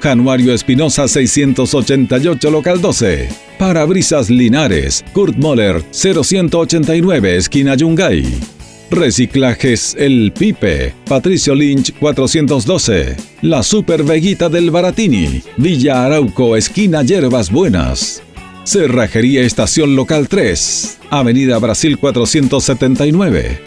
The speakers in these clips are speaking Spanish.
Januario Espinosa 688 local 12. Parabrisas Linares, Kurt Moller 0189 esquina Yungay. Reciclajes El Pipe, Patricio Lynch 412. La Super Veguita del Baratini, Villa Arauco esquina Yerbas Buenas. Cerrajería Estación Local 3, Avenida Brasil 479.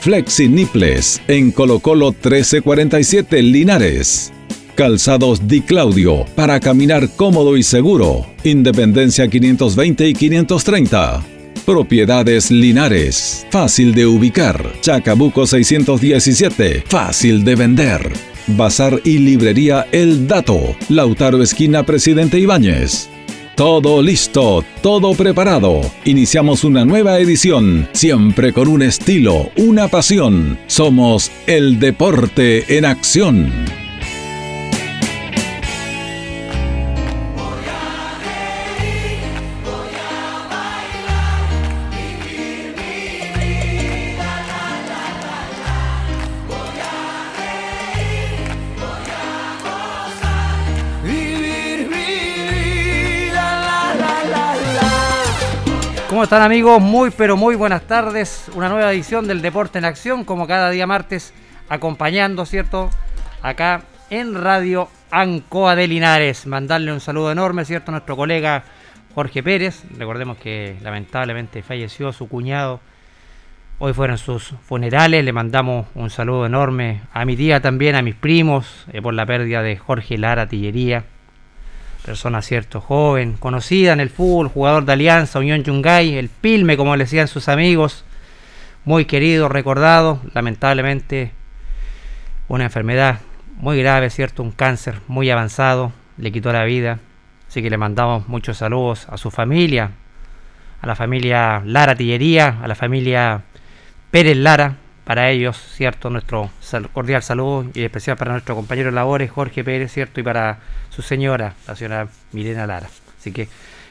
Flexi Niples en Colo Colo 1347 Linares. Calzados Di Claudio para caminar cómodo y seguro. Independencia 520 y 530. Propiedades Linares. Fácil de ubicar. Chacabuco 617. Fácil de vender. Bazar y librería El Dato. Lautaro Esquina Presidente Ibáñez. Todo listo, todo preparado. Iniciamos una nueva edición, siempre con un estilo, una pasión. Somos el deporte en acción. Están amigos? Muy pero muy buenas tardes. Una nueva edición del Deporte en Acción, como cada día martes, acompañando, ¿cierto? Acá en Radio Ancoa de Linares. Mandarle un saludo enorme, ¿cierto? A nuestro colega Jorge Pérez. Recordemos que lamentablemente falleció su cuñado. Hoy fueron sus funerales. Le mandamos un saludo enorme a mi tía también, a mis primos, eh, por la pérdida de Jorge Lara Tillería persona cierto joven, conocida en el fútbol, jugador de Alianza, Unión Yungay, el Pilme, como le decían sus amigos, muy querido, recordado, lamentablemente una enfermedad muy grave, cierto, un cáncer muy avanzado, le quitó la vida, así que le mandamos muchos saludos a su familia, a la familia Lara Tillería, a la familia Pérez Lara, para ellos, cierto, nuestro cordial saludo y especial para nuestro compañero de labores, Jorge Pérez, cierto, y para su señora, la señora Milena Lara. Así que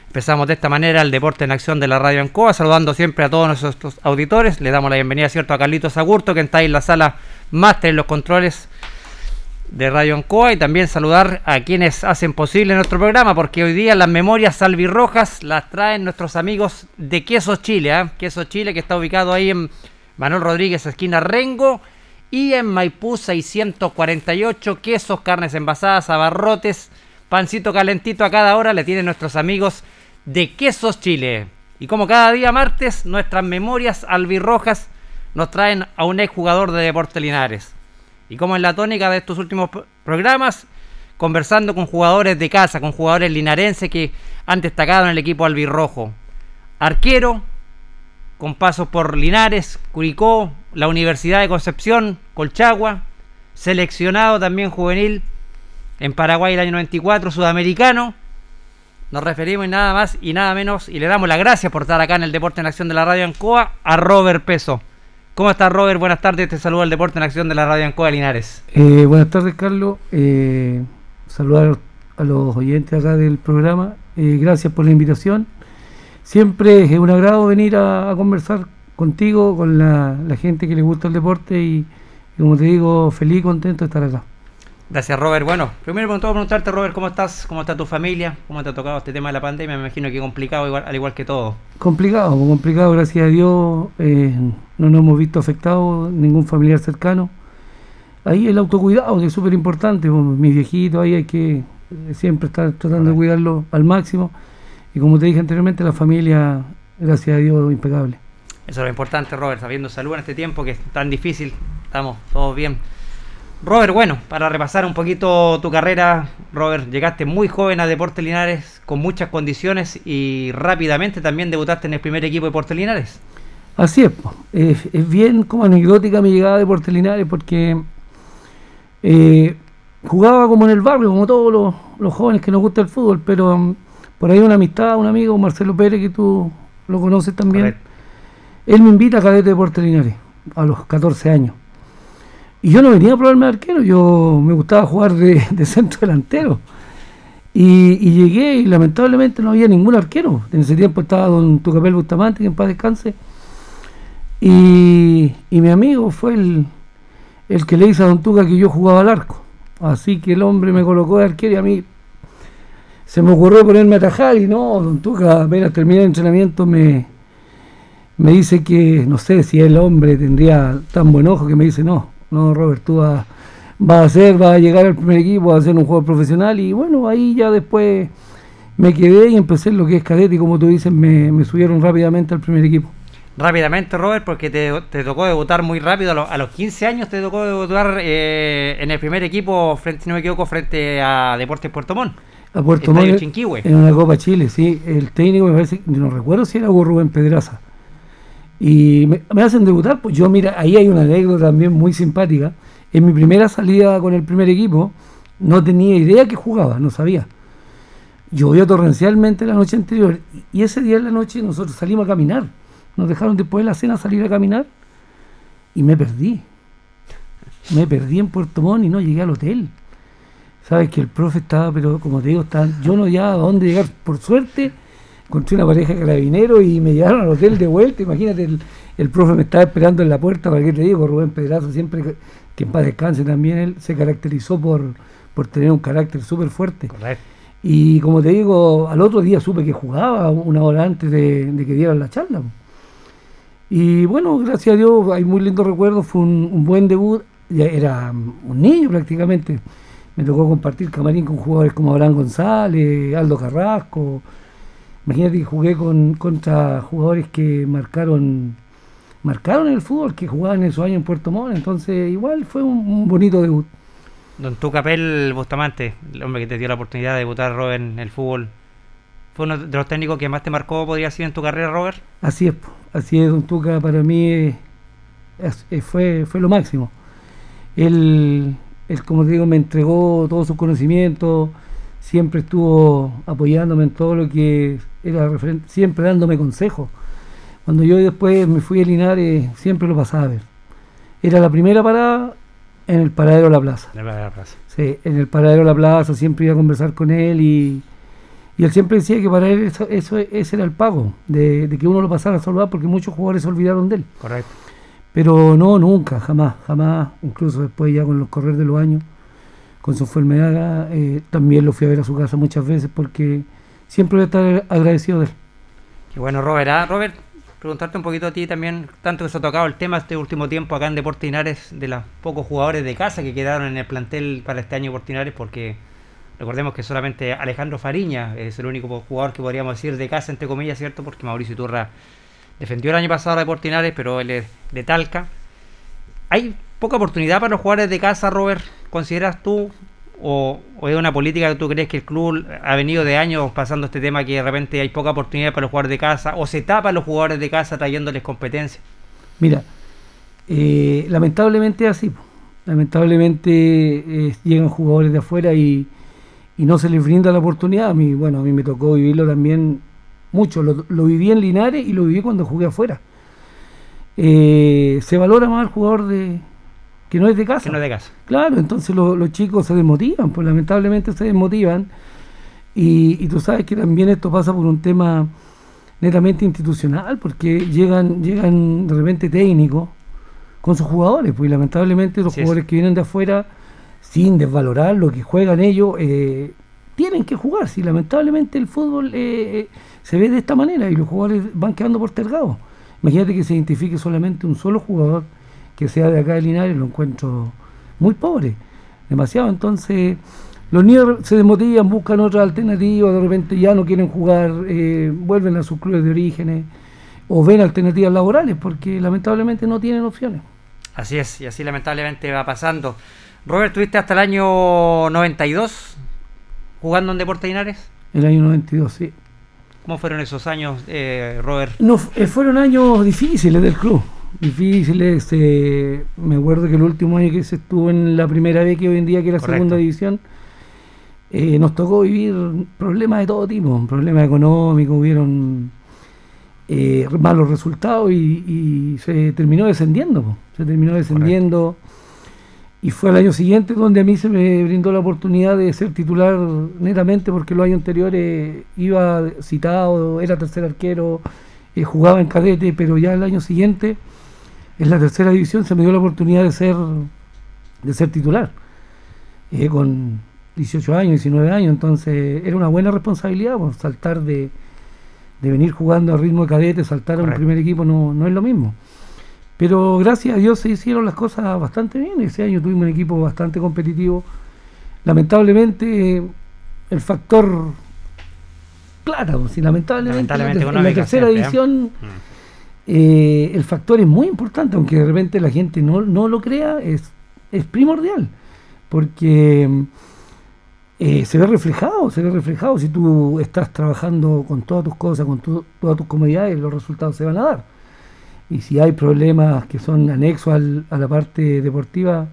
empezamos de esta manera el deporte en acción de la radio Ancoa, saludando siempre a todos nuestros auditores. Le damos la bienvenida, cierto, a Carlitos Agurto, que está ahí en la sala máster en los controles de Radio Ancoa y también saludar a quienes hacen posible nuestro programa, porque hoy día las memorias salvirrojas las traen nuestros amigos de Queso Chile, ¿eh? Queso Chile que está ubicado ahí en Manuel Rodríguez, esquina Rengo. Y en Maipú 648, quesos, carnes envasadas, abarrotes, pancito calentito a cada hora le tienen nuestros amigos de Quesos Chile. Y como cada día martes, nuestras memorias albirrojas nos traen a un ex jugador de Deportes Linares. Y como en la tónica de estos últimos programas, conversando con jugadores de casa, con jugadores linarenses que han destacado en el equipo albirrojo. Arquero, con pasos por Linares, Curicó, la Universidad de Concepción, Colchagua, seleccionado también juvenil en Paraguay el año 94, sudamericano. Nos referimos nada más y nada menos y le damos las gracias por estar acá en el Deporte en Acción de la Radio Ancoa a Robert Peso. ¿Cómo estás Robert? Buenas tardes, te saluda el Deporte en Acción de la Radio Ancoa Linares. Eh, buenas tardes Carlos, eh, saludar a los oyentes acá del programa, eh, gracias por la invitación Siempre es un agrado venir a, conversar contigo, con la, gente que le gusta el deporte y, como te digo, feliz y contento de estar acá. Gracias, Robert. Bueno, primero por todo preguntarte, Robert, ¿cómo estás? ¿Cómo está tu familia? ¿Cómo te ha tocado este tema de la pandemia? Me imagino que complicado, igual, al igual que todo. Complicado, complicado, gracias a Dios. Eh, no nos hemos visto afectados, ningún familiar cercano. Ahí el autocuidado, que es súper importante. Mis viejitos, ahí hay que siempre estar tratando de cuidarlo al máximo. Y como te dije anteriormente, la familia, gracias a Dios, impecable. Eso es lo importante, Robert, sabiendo salud en este tiempo que es tan difícil. Estamos todos bien. Robert, bueno, para repasar un poquito tu carrera, Robert, llegaste muy joven a Deportes Linares, con muchas condiciones y rápidamente también debutaste en el primer equipo de Deportes Linares. Así es, es, bien como anecdótica mi llegada a Deportes Linares porque eh, jugaba como en el barrio, como todos los, jóvenes que nos gusta el fútbol, pero um, por ahí una amistad, un amigo, Marcelo Pérez, que tú lo conoces también, él me invita a Cadete de Deportes Linares a los 14 años y yo no venía a probarme de arquero, yo me gustaba jugar de, centro delantero. Y, llegué y lamentablemente no había ningún arquero. En ese tiempo estaba don Tucapel Bustamante, que en paz descanse. Y, mi amigo fue el, que le hizo a don Tuca que yo jugaba al arco. Así que el hombre me colocó de arquero y a mí se me ocurrió ponerme a atajar y no, don Tuca apenas terminé el entrenamiento me, me dice que no sé si el hombre tendría tan buen ojo que me dice no, no, Robert, tú vas, a hacer, vas a llegar al primer equipo, a hacer un juego profesional y bueno, ahí ya después me quedé y empecé lo que es cadete y como tú dices, me, subieron rápidamente al primer equipo. Rápidamente, Robert, porque te, tocó debutar muy rápido. A, los 15 años te tocó debutar eh, en el primer equipo, frente, si no me equivoco, frente a Deportes Puerto Montt. A Puerto Montt. En una Copa Chile, sí. El técnico me parece, no recuerdo si era Hugo Rubén Pedraza. Y me, hacen debutar, pues yo, mira, ahí hay una anécdota también muy simpática. En mi primera salida con el primer equipo, no tenía idea que jugaba, no sabía. Llovió torrencialmente la noche anterior y ese día en la noche nosotros salimos a caminar. Nos dejaron después de la cena salir a caminar y me perdí. Me perdí en Puerto Montt y no llegué al hotel. Sabes que el profe estaba, pero como te digo, estaba, yo no ya a dónde llegar. Por suerte, encontré una pareja de carabineros y me llevaron al hotel de vuelta. Imagínate, el, profe me estaba esperando en la puerta, para que te digo, Rubén Pedrazo, siempre que, en paz descanse también, él se caracterizó por, por tener un carácter súper fuerte. Y como te digo, al otro día supe que jugaba una hora antes de, que dieran la charla. Y bueno, gracias a Dios, hay muy lindos recuerdos, fue un, buen debut, ya era un niño prácticamente. Me tocó compartir camarín con jugadores como Abraham González, Aldo Carrasco, Imagínate que jugué con, contra jugadores que marcaron marcaron el fútbol, que jugaban en esos años en Puerto Montt, entonces igual fue un, bonito debut. Don Tucapel Bustamante, el hombre que te dio la oportunidad de debutar, Robert, en el fútbol, ¿fue uno de los técnicos que más te marcó, podría ser, en tu carrera, Robert? Así es, así es, Don Tuca para mí fue, fue lo máximo. Él, él, como te digo, me entregó todos sus conocimientos, siempre estuvo apoyándome en todo lo que era referente, siempre dándome consejos. Cuando yo después me fui a Linares, siempre lo pasaba a ver. Era la primera parada en el paradero de la plaza. En el plaza. Sí, en el paradero de la plaza siempre iba a conversar con él y, él siempre decía que para él eso, ese era el pago, de, que uno lo pasara a saludar porque muchos jugadores se olvidaron de él. Correcto. Pero no, nunca, jamás, jamás, incluso después ya con los correr de los años con su enfermedad, eh, también lo fui a ver a su casa muchas veces porque siempre voy a estar agradecido de él. Qué bueno, Robert. ¿ah? Robert, preguntarte un poquito a ti también, tanto que se ha tocado el tema este último tiempo acá en Deportes Linares de los pocos jugadores de casa que quedaron en el plantel para este año Deportes porque recordemos que solamente Alejandro Fariña es el único jugador que podríamos decir de casa, entre comillas, ¿cierto? Porque Mauricio Turra defendió el año pasado a Deportes pero él es de Talca. Hay poca oportunidad para los jugadores de casa, Robert, ¿consideras tú? O, es una política que tú crees que el club ha venido de años pasando este tema que de repente hay poca oportunidad para los jugadores de casa o se tapa a los jugadores de casa trayéndoles competencia? Mira, eh, lamentablemente es así. Lamentablemente eh, llegan jugadores de afuera y, no se les brinda la oportunidad. A mí, bueno, a mí me tocó vivirlo también mucho. Lo, lo viví en Linares y lo viví cuando jugué afuera. Eh, se valora más al jugador de, que no es de casa. Que no es de casa. Claro, entonces los chicos se desmotivan, pues lamentablemente se desmotivan. Y, tú sabes que también esto pasa por un tema netamente institucional, porque llegan, llegan de repente técnicos con sus jugadores, pues lamentablemente los jugadores que vienen de afuera, sin desvalorar lo que juegan ellos, eh, tienen que jugar. Si lamentablemente el fútbol eh, eh, se ve de esta manera y los jugadores van quedando postergados. Imagínate que se identifique solamente un solo jugador que sea de acá de Linares, lo encuentro muy pobre, demasiado. Entonces, los niños se desmotivan, buscan otra alternativa, de repente ya no quieren jugar, eh, vuelven a sus clubes de orígenes o ven alternativas laborales porque lamentablemente no tienen opciones. Así es, y así lamentablemente va pasando. Robert, ¿tuviste hasta el año 92 jugando en Deportes Linares? El año 92, sí. ¿Cómo fueron esos años, eh, Robert? No, eh, fueron años difíciles del club difíciles. Eh, me acuerdo que el último año que se estuvo en la primera vez, que hoy en día que era segunda división, eh, nos tocó vivir problemas de todo tipo, problemas económicos, hubieron eh, malos resultados y, se terminó descendiendo, se terminó descendiendo. Y fue el año siguiente donde a mí se me brindó la oportunidad de ser titular netamente porque los años anteriores iba citado, era tercer arquero, jugaba en cadete, pero ya el año siguiente en la tercera división se me dio la oportunidad de ser, de ser titular. Eh, con 18 años, 19 años, entonces era una buena responsabilidad, pues, saltar de, venir jugando a ritmo de cadete, saltar a un primer equipo no, no es lo mismo. Pero gracias a Dios se hicieron las cosas bastante bien. Ese año tuvimos un equipo bastante competitivo. Lamentablemente, el factor plata, pues, lamentablemente, en la tercera división. Mm. Eh, el factor es muy importante, aunque de repente la gente no, lo crea, es, es primordial, porque eh, se ve reflejado, se ve reflejado si tú estás trabajando con todas tus cosas, con todas tus comodidades, los resultados se van a dar. Y si hay problemas que son anexos a la parte deportiva,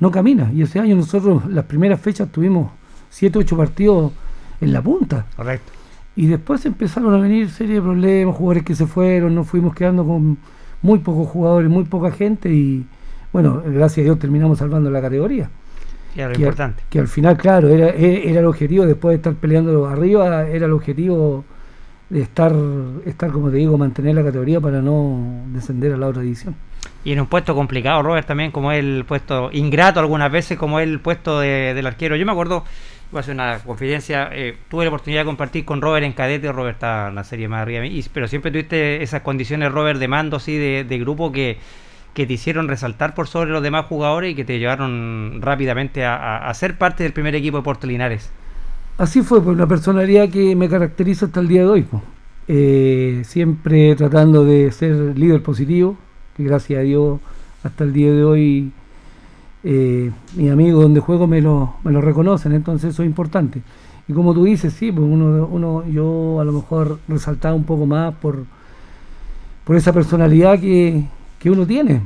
no camina. Y ese año nosotros, las primeras fechas, tuvimos 7, 8 partidos en la punta. Correcto. Y después empezaron a venir serie de problemas, jugadores que se fueron, nos fuimos quedando con muy pocos jugadores, muy poca gente y bueno, gracias a Dios terminamos salvando la categoría. Era lo importante. que al final, claro, era, era el objetivo, después de estar peleando arriba, era el objetivo estar, estar, como te digo, mantener la categoría para no descender a la otra edición. Y en un puesto complicado, Robert, también como el puesto ingrato algunas veces, como el puesto del arquero. Yo me acuerdo voy a hacer una confidencia. Eh, tuve la oportunidad de compartir con Robert en cadete. Robert está en la serie más arriba. Y, pero siempre tuviste esas condiciones, Robert, de mando, así, de, grupo que, te hicieron resaltar por sobre los demás jugadores y que te llevaron rápidamente a, ser parte del primer equipo de Puerto Linares. Así fue, pues una personalidad que me caracteriza hasta el día de hoy. Pues. Eh, siempre tratando de ser líder positivo, que gracias a Dios hasta el día de hoy eh, mis amigos donde juego me lo, me lo reconocen, entonces eso es importante. Y como tú dices, sí, pues uno, uno yo a lo mejor resaltaba un poco más por, por esa personalidad que, uno tiene.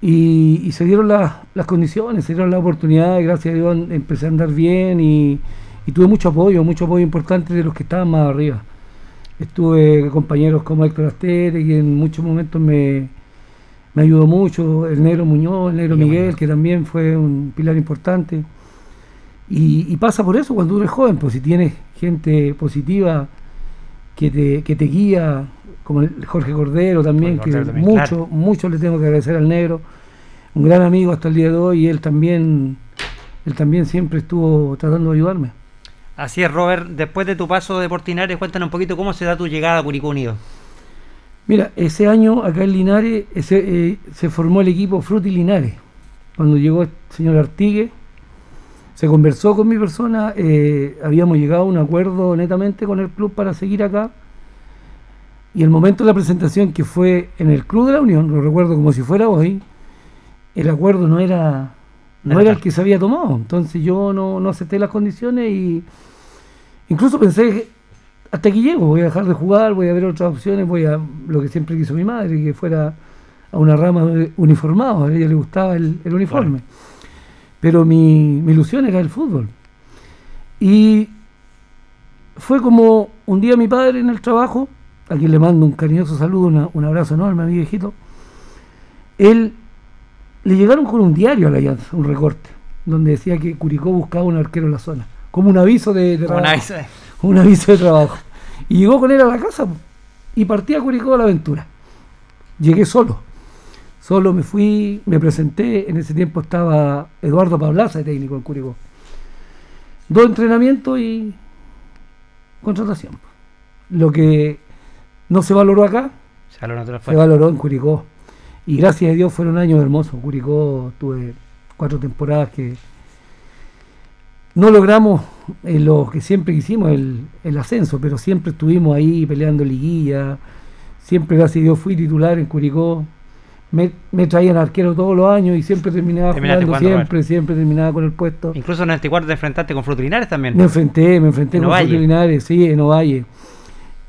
Y, se dieron las condiciones, se dieron la oportunidad, gracias a Dios empecé a andar bien y, tuve mucho apoyo, mucho apoyo importante de los que estaban más arriba. Estuve con compañeros como Héctor Astere y en muchos momentos me, me ayudó mucho, el negro Muñoz, el negro Miguel, que también fue un pilar importante. Y, pasa por eso cuando tú eres joven, pues si tienes gente positiva que te, que te guía, como el Jorge Cordero también, que mucho, mucho le tengo que agradecer al negro, un gran amigo hasta el día de hoy, y él también, él también siempre estuvo tratando de ayudarme. Así es, Robert, después de tu paso de Portinares, cuéntanos un poquito cómo se da tu llegada a Curicó Unido. Mira, ese año acá en Linares eh, se formó el equipo Fruti Linares. Cuando llegó el señor Artigue, se conversó con mi persona, eh, habíamos llegado a un acuerdo netamente con el club para seguir acá. Y el momento de la presentación, que fue en el Club de la Unión, lo recuerdo como si fuera hoy, el acuerdo no era, no era el que se había tomado. Entonces yo no, no acepté las condiciones y incluso pensé hasta aquí llego, voy a dejar de jugar, voy a ver otras opciones, voy a lo que siempre quiso mi madre, que fuera a una rama uniformado, a ella le gustaba el, uniforme. Pero mi, ilusión era el fútbol. Y fue como un día mi padre en el trabajo, a quien le mando un cariñoso saludo, un abrazo enorme a mi viejito, él le llegaron con un diario a la Alianza, un recorte, donde decía que Curicó buscaba un arquero en la zona, como un aviso de, de un aviso de trabajo. Y llegó con él a la casa. y partí a Curicó a la aventura. Llegué solo. Solo me fui, me presenté. En ese tiempo estaba Eduardo Pablaza, técnico en Curicó. Dos entrenamientos y contratación. Lo que no se valoró acá, se valoró, en Curicó. Y gracias a Dios fueron años hermosos. Curicó tuve cuatro temporadas que no logramos eh, lo que siempre quisimos, el, el, ascenso, pero siempre estuvimos ahí peleando liguilla. Siempre, gracias a Dios, fui titular en Curicó. Me, me traían arquero todos los años y siempre terminaba jugando, siempre, siempre terminaba con el puesto. Incluso en el 94 te enfrentaste con Frutilinares también. Me enfrenté, me enfrenté con Frutilinares, sí, en Ovalle.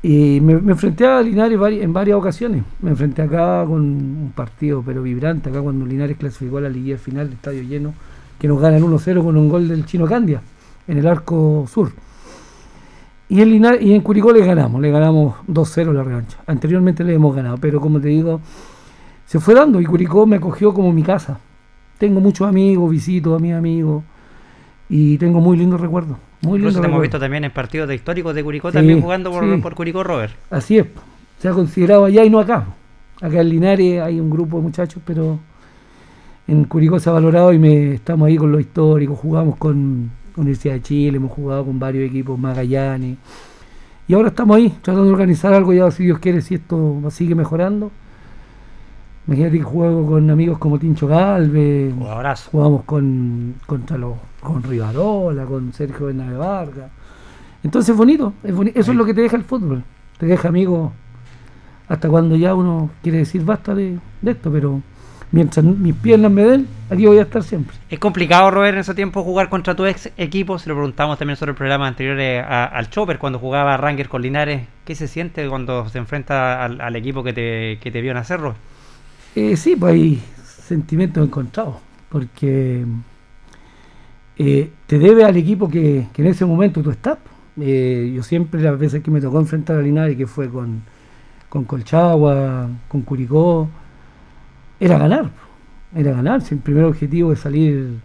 Y me, enfrenté a Linares en varias ocasiones. Me enfrenté acá con un partido, pero vibrante, acá cuando Linares clasificó a la liguilla final de estadio lleno, que nos ganan 1-0 con un gol del Chino Candia en el arco sur. Y en, Linares, y en Curicó le ganamos, le ganamos 2-0 la revancha. Anteriormente le hemos ganado, pero como te digo, se fue dando y Curicó me acogió como mi casa. Tengo muchos amigos, visito a mis amigos y tengo muy lindos recuerdos. Muy Incluso te hemos visto también en partidos de históricos de Curicó, también jugando por, Curicó Robert. Así es, se ha considerado allá y no acá. Acá en Linares hay un grupo de muchachos, pero en Curicó se ha valorado y me, estamos ahí con los históricos, jugamos con Universidad de Chile, hemos jugado con varios equipos, Magallanes. Y ahora estamos ahí, tratando de organizar algo ya, si Dios quiere, si esto sigue mejorando Imagínate que juego con amigos como Tincho Galvez, jugamos con, contra los, con Rivarola, con Sergio Bernabé Vargas. Entonces es bonito, es eso es lo que te deja el fútbol. Te deja amigos hasta cuando ya uno quiere decir basta de, esto, pero mientras mis piernas me den, aquí voy a estar siempre. Es complicado, Robert, en ese tiempo jugar contra tu ex equipo. Se lo preguntamos también sobre el programa anterior eh, al Chopper, cuando jugaba Ranger con Linares. ¿Qué se siente cuando se enfrenta al, equipo que te, que te vio nacer, Robert? Eh, sí, pues hay sentimientos encontrados, porque eh, te debe al equipo que, en ese momento tú estás. Eh, yo siempre, las veces que me tocó enfrentar a Linares, que fue con, con Colchagua, con Curicó, era ganar, era ganar. el primer objetivo es salir,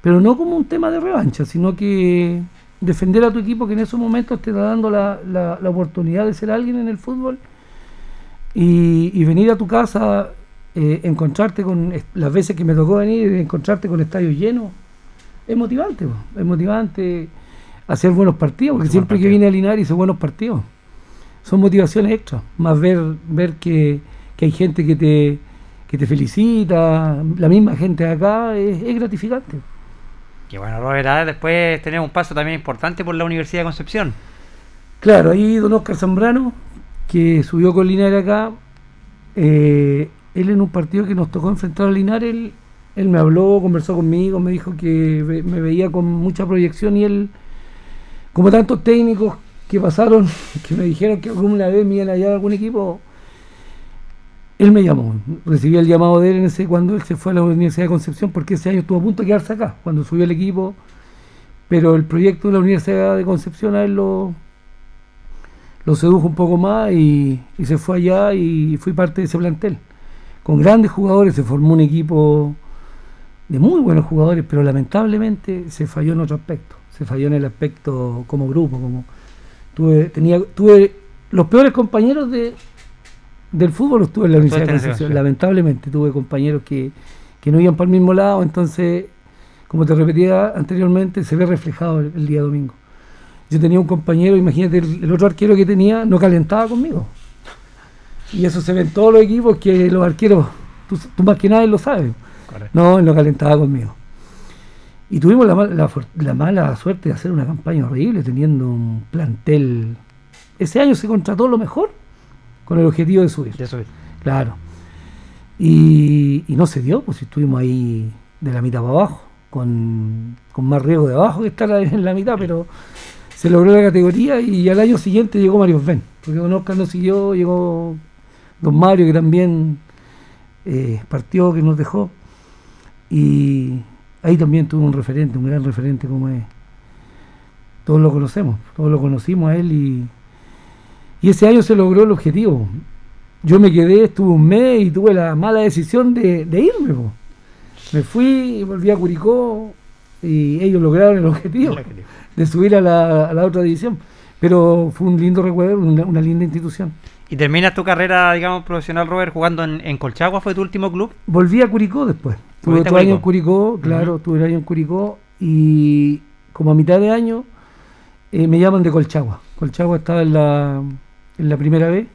pero no como un tema de revancha, sino que defender a tu equipo que en esos momentos te está dando la, la, la oportunidad de ser alguien en el fútbol y, venir a tu casa, eh, encontrarte con, las veces que me tocó venir, encontrarte con estadios llenos, es motivante, es motivante hacer buenos partidos, porque siempre que viene a Linares hice buenos partidos. Son motivaciones extras, más ver, ver que, hay gente que te, que te felicita, la misma gente de acá, es, gratificante. Y bueno, Robert, después tenemos un paso también importante por la Universidad de Concepción. Claro, ahí don Oscar Zambrano, que subió con Linares acá, eh, él en un partido que nos tocó enfrentar a Linares, él, me habló, conversó conmigo, me dijo que me veía con mucha proyección y él, como tantos técnicos que pasaron, que me dijeron que alguna vez me iban a hallar algún equipo, él me llamó, recibí el llamado de él en ese cuando él se fue a la Universidad de Concepción, porque ese año estuvo a punto de quedarse acá, cuando subió el equipo, pero el proyecto de la Universidad de Concepción a él lo, lo sedujo un poco más y, se fue allá y fui parte de ese plantel. Con grandes jugadores se formó un equipo de muy buenos jugadores, pero lamentablemente se falló en otro aspecto. Se falló en el aspecto como grupo, como tuve, tenía, tuve los peores compañeros de, del fútbol los tuve en la Universidad de Concepción. Lamentablemente tuve compañeros que, que no iban para el mismo lado, entonces, como te repetía anteriormente, se ve reflejado el día domingo. Yo tenía un compañero, imagínate, el, otro arquero que tenía no calentaba conmigo. Y eso se ve en todos los equipos que los arqueros, tú, más que nadie lo sabes. No, él no calentaba conmigo. Y tuvimos la, mala suerte de hacer una campaña horrible teniendo un plantel. Ese año se contrató lo mejor con el objetivo de subir. De subir. Claro. Y, no se dio, pues estuvimos ahí de la mitad para abajo, con, con más riesgo de abajo que estar en la mitad, pero se logró la categoría y al año siguiente llegó Mario Ben, porque Don Oscar no siguió, llegó Don Mario que también eh, partió, que nos dejó. Y ahí también tuvo un referente, un gran referente como es. Todos lo conocemos, todos lo conocimos a él y, y ese año se logró el objetivo. Yo me quedé, estuve un mes y tuve la mala decisión de, irme. Me fui volví a Curicó y ellos lograron el objetivo de subir a la, a la otra división. Pero fue un lindo recuerdo, una, linda institución. ¿Y terminas tu carrera, digamos, profesional, Robert, jugando en, Colchagua? ¿Fue tu último club? Volví a Curicó después. Tuve otro año en Curicó, claro, tuve un año en Curicó y como a mitad de año eh, me llaman de Colchagua. Colchagua estaba en la, en la primera vez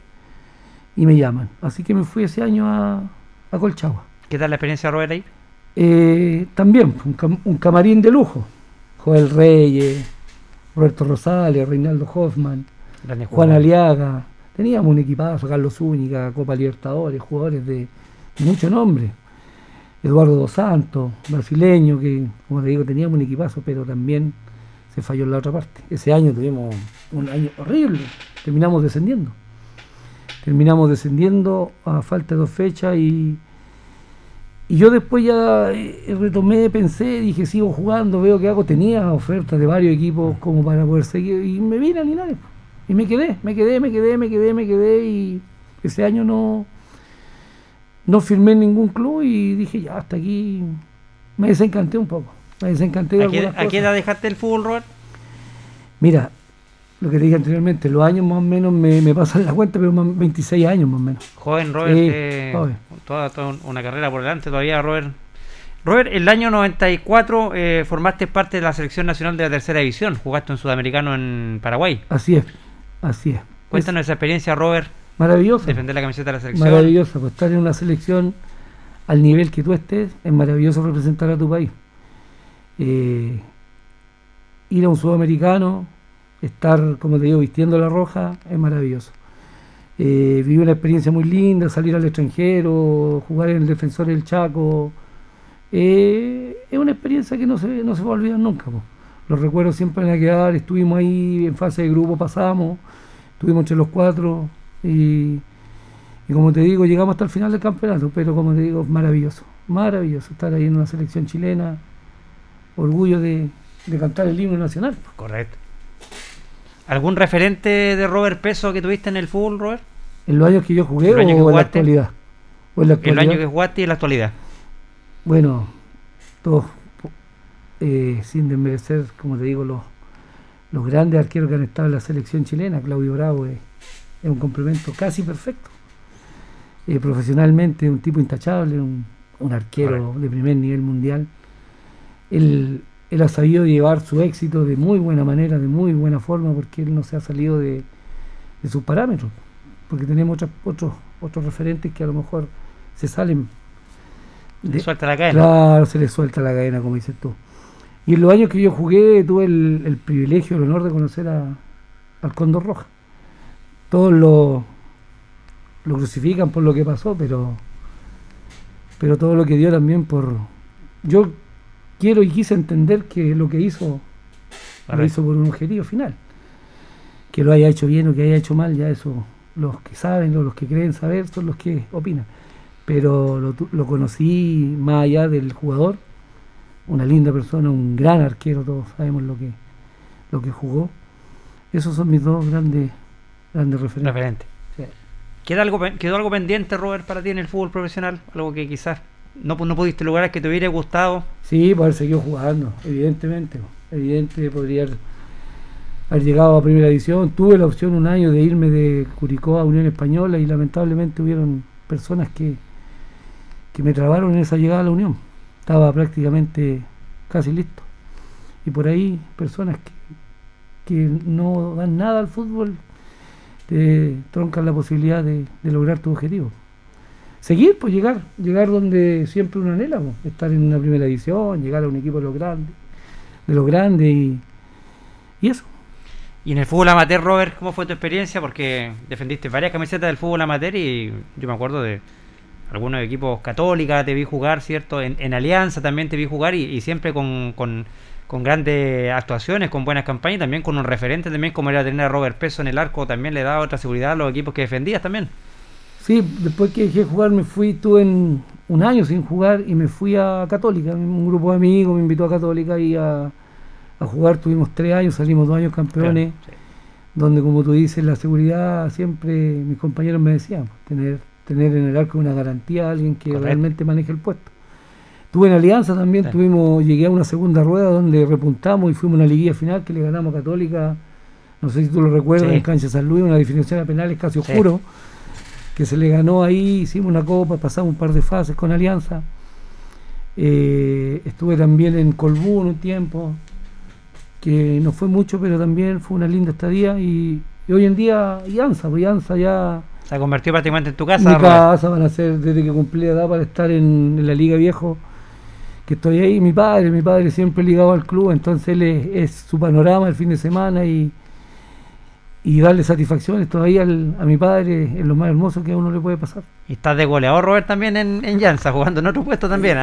y me llaman. Así que me fui ese año a, a Colchagua. ¿Qué tal la experiencia, Robert, ahí? Eh, también, un, camarín de lujo. Joel Reyes, Roberto Rosales, Reinaldo Hoffman, Juan Aliaga, Teníamos un equipazo, Carlos Zúñiga, Copa Libertadores, jugadores de, mucho nombre. Eduardo Dos Santos, brasileño, que como te digo, teníamos un equipazo, pero también se falló en la otra parte. Ese año tuvimos un año horrible, terminamos descendiendo. Terminamos descendiendo a falta de dos fechas y, y yo después ya eh, retomé, pensé, dije, sigo jugando, veo que hago, tenía ofertas de varios equipos como para poder seguir y me vine a Linares. Y me quedé, me quedé, me quedé, me quedé, me quedé y ese año no, no firmé en ningún club y dije, ya, hasta aquí me desencanté un poco. Me desencanté de ¿A, qué, ¿A qué edad dejaste el fútbol, Robert? Mira, lo que dije anteriormente, los años más o menos me, me pasan la cuenta, pero 26 años más o menos. Joven, Robert, eh, Toda, una carrera por delante todavía, Robert. Robert, el año 94 eh, formaste parte de la selección nacional de la tercera división, jugaste en Sudamericano en Paraguay. Así es. Así es. Cuéntanos esa experiencia, Robert. Maravillosa. Defender la camiseta de la selección. Maravillosa, pues estar en una selección al nivel que tú estés, es maravilloso representar a tu país. Eh, ir a un sudamericano, estar, como te digo, vistiendo la roja, es maravilloso. Eh, viví una experiencia muy linda, salir al extranjero, jugar en el defensor del Chaco. Eh, es una experiencia que no se, no se va a olvidar nunca. Los recuerdos siempre van a quedar, estuvimos ahí en fase de grupo, pasamos, estuvimos entre los cuatro y, como te digo, llegamos hasta el final del campeonato, pero como te digo, maravilloso, maravilloso estar ahí en una selección chilena, orgullo de, cantar el himno nacional. Correcto. ¿Algún referente de Robert Peso que tuviste en el fútbol, Robert? ¿En los años que yo jugué o, en la actualidad? ¿O en la actualidad? El año que jugaste y en la actualidad. Bueno, todos eh, sin desmerecer, como te digo, los, los grandes arqueros que han estado en la selección chilena. Claudio Bravo es, un complemento casi perfecto. Eh, profesionalmente, un tipo intachable, un, arquero de primer nivel mundial. Él, él, ha sabido llevar su éxito de muy buena manera, de muy buena forma, porque él no se ha salido de, sus parámetros. Porque tenemos otros, otros, otros referentes que a lo mejor se salen. De, suelta la cadena. Claro, se le suelta la cadena, como dices tú. Y en los años que yo jugué tuve el, privilegio, el honor de conocer a, al Cóndor Roja. Todos lo, lo crucifican por lo que pasó, pero, pero todo lo que dio también por... Yo quiero y quise entender que lo que hizo lo hizo por un objetivo final. Que lo haya hecho bien o que haya hecho mal, ya eso, los que saben o los que creen saber son los que opinan. Pero lo, lo conocí más allá del jugador una linda persona, un gran arquero, todos sabemos lo que, lo que jugó. Esos son mis dos grandes, grandes referentes. ¿Queda algo, ¿Quedó algo pendiente, Robert, para ti en el fútbol profesional? Algo que quizás no, no pudiste lograr, que te hubiera gustado. Sí, poder seguir jugando, evidentemente. Evidente, podría haber llegado a primera edición. Tuve la opción un año de irme de Curicó a Unión Española y lamentablemente hubieron personas que, que me trabaron en esa llegada a la Unión estaba prácticamente casi listo. Y por ahí personas que, no dan nada al fútbol te troncan la posibilidad de, lograr tu objetivo. Seguir, pues llegar, llegar donde siempre uno anhela, pues, estar en una primera edición, llegar a un equipo de los grandes, de los grandes y, y eso. Y en el fútbol amateur, Robert, ¿cómo fue tu experiencia? Porque defendiste varias camisetas del fútbol amateur y yo me acuerdo de, algunos equipos católicas te vi jugar, ¿cierto? En, Alianza también te vi jugar y, siempre con, con, grandes actuaciones, con buenas campañas y también con un referente también como era tener a Robert Peso en el arco, también le daba otra seguridad a los equipos que defendías también. Sí, después que dejé de jugar me fui, tuve en un año sin jugar y me fui a Católica, un grupo de amigos me invitó a Católica y a, a jugar, tuvimos tres años, salimos dos años campeones, donde como tú dices, la seguridad siempre, mis compañeros me decían, tener tener en el arco una garantía a alguien que realmente maneje el puesto. Tuve en Alianza también, tuvimos, llegué a una segunda rueda donde repuntamos y fuimos a una liguilla final que le ganamos a Católica. No sé si tú lo recuerdas, en Cancha San Luis, una definición a penales casi oscuro, que se le ganó ahí, hicimos una copa, pasamos un par de fases con Alianza. Eh, estuve también en Colbún un tiempo, que no fue mucho, pero también fue una linda estadía. Y, hoy en día, Alianza, pues ya. Se ha convertido prácticamente en tu casa. Mi casa van a ser desde que cumplí la edad para estar en, la Liga Viejo, que estoy ahí. Mi padre, mi padre siempre ligado al club, entonces él es su panorama el fin de semana y y darle satisfacciones todavía a mi padre es lo más hermoso que a uno le puede pasar. Y estás de goleador, Robert, también en, en Llanza, jugando en otro puesto también,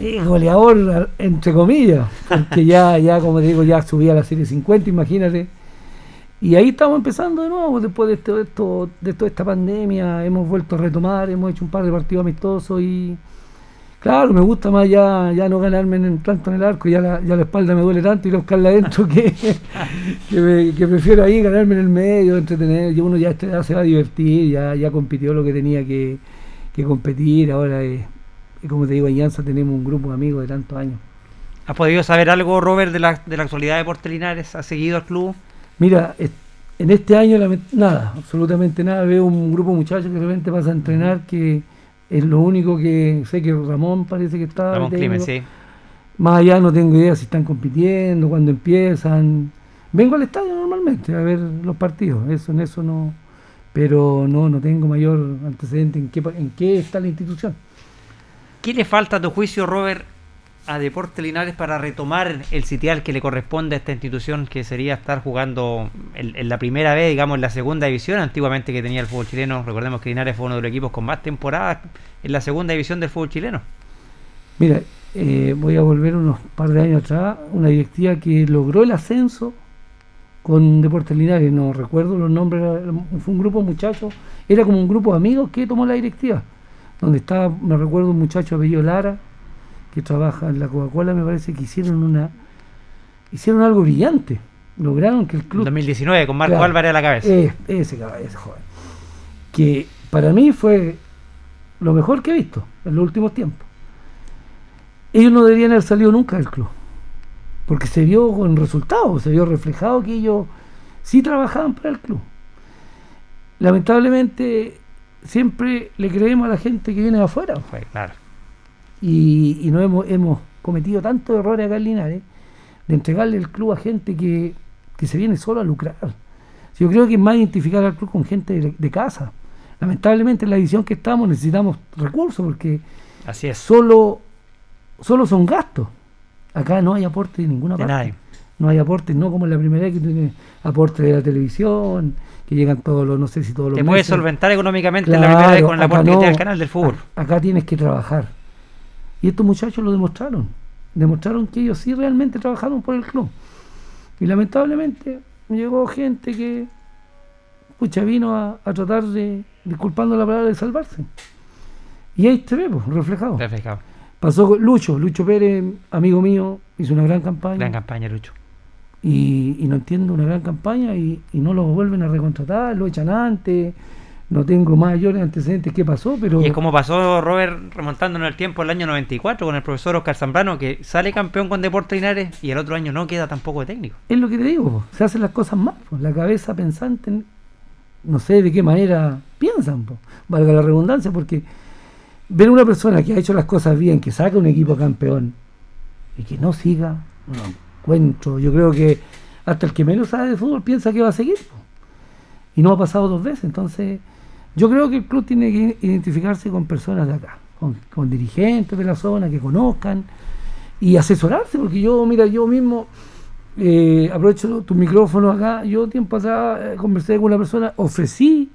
¿eh? goleador, entre comillas, porque ya, ya, como digo, ya subí a la serie 50, imagínate. Y ahí estamos empezando de nuevo, después de, esto, de toda esta pandemia, hemos vuelto a retomar, hemos hecho un par de partidos amistosos y Claro, me gusta más ya, ya no ganarme en, tanto en el arco, ya la, ya la espalda me duele tanto y buscarla adentro que, que, prefiero ahí ganarme en el medio, entretener. Y uno ya, este, se va a divertir, ya, ya compitió lo que tenía que, competir. Ahora, como te digo, en Llanza tenemos un grupo de amigos de tantos años. ¿Has podido saber algo, Robert, de la, de la actualidad de Portelinares? ¿Has seguido al club? Mira, en este año nada, absolutamente nada. Veo un grupo de muchachos que de repente pasa a entrenar que es lo único que sé que Ramón parece que está. Ramón Climen, sí. Más allá no tengo idea si están compitiendo, cuándo empiezan. Vengo al estadio normalmente a ver los partidos, eso en eso no. Pero no, no tengo mayor antecedente en qué, en qué está la institución. ¿Qué le falta a tu juicio, Robert, a Deportes Linares para retomar el sitial que le corresponde a esta institución, que sería estar jugando en, la primera vez, digamos, en la segunda división, antiguamente que tenía el fútbol chileno. Recordemos que Linares fue uno de los equipos con más temporadas en la segunda división del fútbol chileno. Mira, eh, voy a volver unos par de años atrás, una directiva que logró el ascenso con Deportes Linares, no recuerdo los nombres, fue un grupo de muchachos, era como un grupo de amigos que tomó la directiva, donde estaba, me recuerdo un muchacho apellido Lara, que trabaja en la Coca-Cola, me parece que hicieron una hicieron algo brillante. Lograron que el club. 2019, con Marco Álvarez a la cabeza. ese, ese joven. Que para mí fue lo mejor que he visto en los últimos tiempos. Ellos no deberían haber salido nunca del club. Porque se vio con resultados, se vio reflejado que ellos sí trabajaban para el club. Lamentablemente, siempre le creemos a la gente que viene de afuera. claro y, y no hemos, hemos cometido tantos errores acá en Linares de entregarle el club a gente que, se viene solo a lucrar. Yo creo que es más identificar al club con gente de, casa. Lamentablemente en la edición que estamos necesitamos recursos porque Así es. Solo, solo son gastos. Acá no hay aporte de ninguna parte. No hay aporte, no como en la primera vez que tiene aporte de la televisión, que llegan todos los, no sé si todos los Te puedes solventar económicamente en la primera vez con el aporte del canal del fútbol. Acá tienes que trabajar. Y estos muchachos lo demostraron. Demostraron que ellos sí realmente trabajaron por el club. Y lamentablemente llegó gente que pucha, vino a, tratar de, disculpando la palabra, de salvarse. Y ahí te vemos, reflejado. Reflejado. Pasó con Lucho, Lucho Pérez, amigo mío, hizo una gran campaña. Gran campaña, Lucho. Y, no entiendo una gran campaña y, y no lo vuelven a recontratar, lo echan antes no tengo mayores antecedentes qué pasó, pero... Y es como pasó Robert remontándonos el tiempo el año 94 con el profesor Oscar Zambrano, que sale campeón con Deportes Linares y el otro año no queda tampoco de técnico. Es lo que te digo, se hacen las cosas mal, la cabeza pensante, no sé de qué manera piensan, valga la redundancia, porque ver una persona que ha hecho las cosas bien, que saca un equipo campeón y que no siga, no encuentro, yo creo que hasta el que menos sabe de fútbol piensa que va a seguir. Y no ha pasado dos veces, entonces yo creo que el club tiene que identificarse con personas de acá, con, dirigentes de la zona que conozcan y asesorarse, porque yo, mira, yo mismo eh, aprovecho tu micrófono acá, yo tiempo atrás eh, conversé con una persona, ofrecí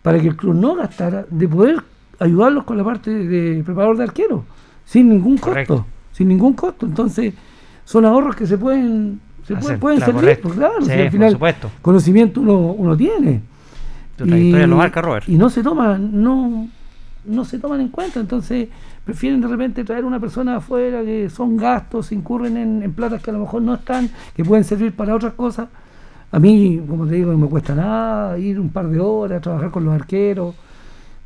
para que el club no gastara, de poder ayudarlos con la parte de, preparador de arquero, sin ningún costo, sin ningún costo. Entonces, son ahorros que se pueden, se pueden servir, pues claro, si al final conocimiento uno, uno tiene y, no se toman, no, no se toman en cuenta, entonces prefieren de repente traer una persona afuera que son gastos, incurren en, en platas que a lo mejor no están, que pueden servir para otras cosas. A mí, como te digo, no me cuesta nada ir un par de horas, trabajar con los arqueros,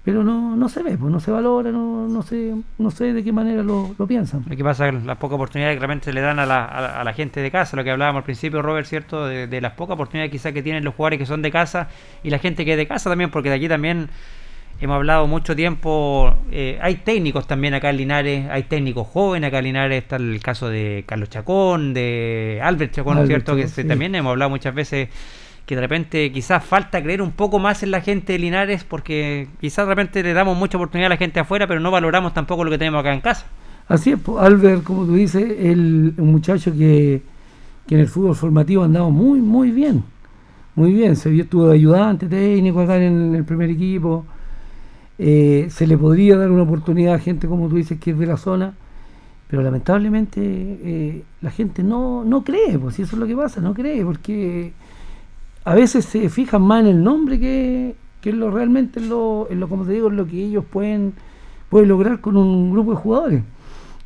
pero no, no se ve, pues no se valora, no, no sé, no sé de qué manera lo, lo piensan. Lo que pasa las pocas oportunidades que realmente le dan a la, a, la, gente de casa, lo que hablábamos al principio, Robert, ¿cierto? De, las pocas oportunidades quizás que tienen los jugadores que son de casa y la gente que es de casa también, porque de aquí también hemos hablado mucho tiempo, eh, hay técnicos también acá en Linares, hay técnicos jóvenes acá en Linares, está el caso de Carlos Chacón, de Albert Chacón, ¿cierto? que también hemos hablado muchas veces que de repente quizás falta creer un poco más en la gente de Linares porque quizás de repente le damos mucha oportunidad a la gente afuera, pero no valoramos tampoco lo que tenemos acá en casa. Así es, Albert, como tú dices, el, un muchacho que, que en el fútbol formativo andaba muy, muy bien. Muy bien, se vio, estuvo de ayudante técnico acá en el primer equipo. Eh, se le podría dar una oportunidad a gente, como tú dices, que es de la zona, pero lamentablemente eh, la gente no, no cree, pues si eso es lo que pasa, no cree, porque a veces se fijan más en el nombre que, que lo realmente en lo, en lo, como te digo, lo que ellos pueden, pueden lograr con un grupo de jugadores.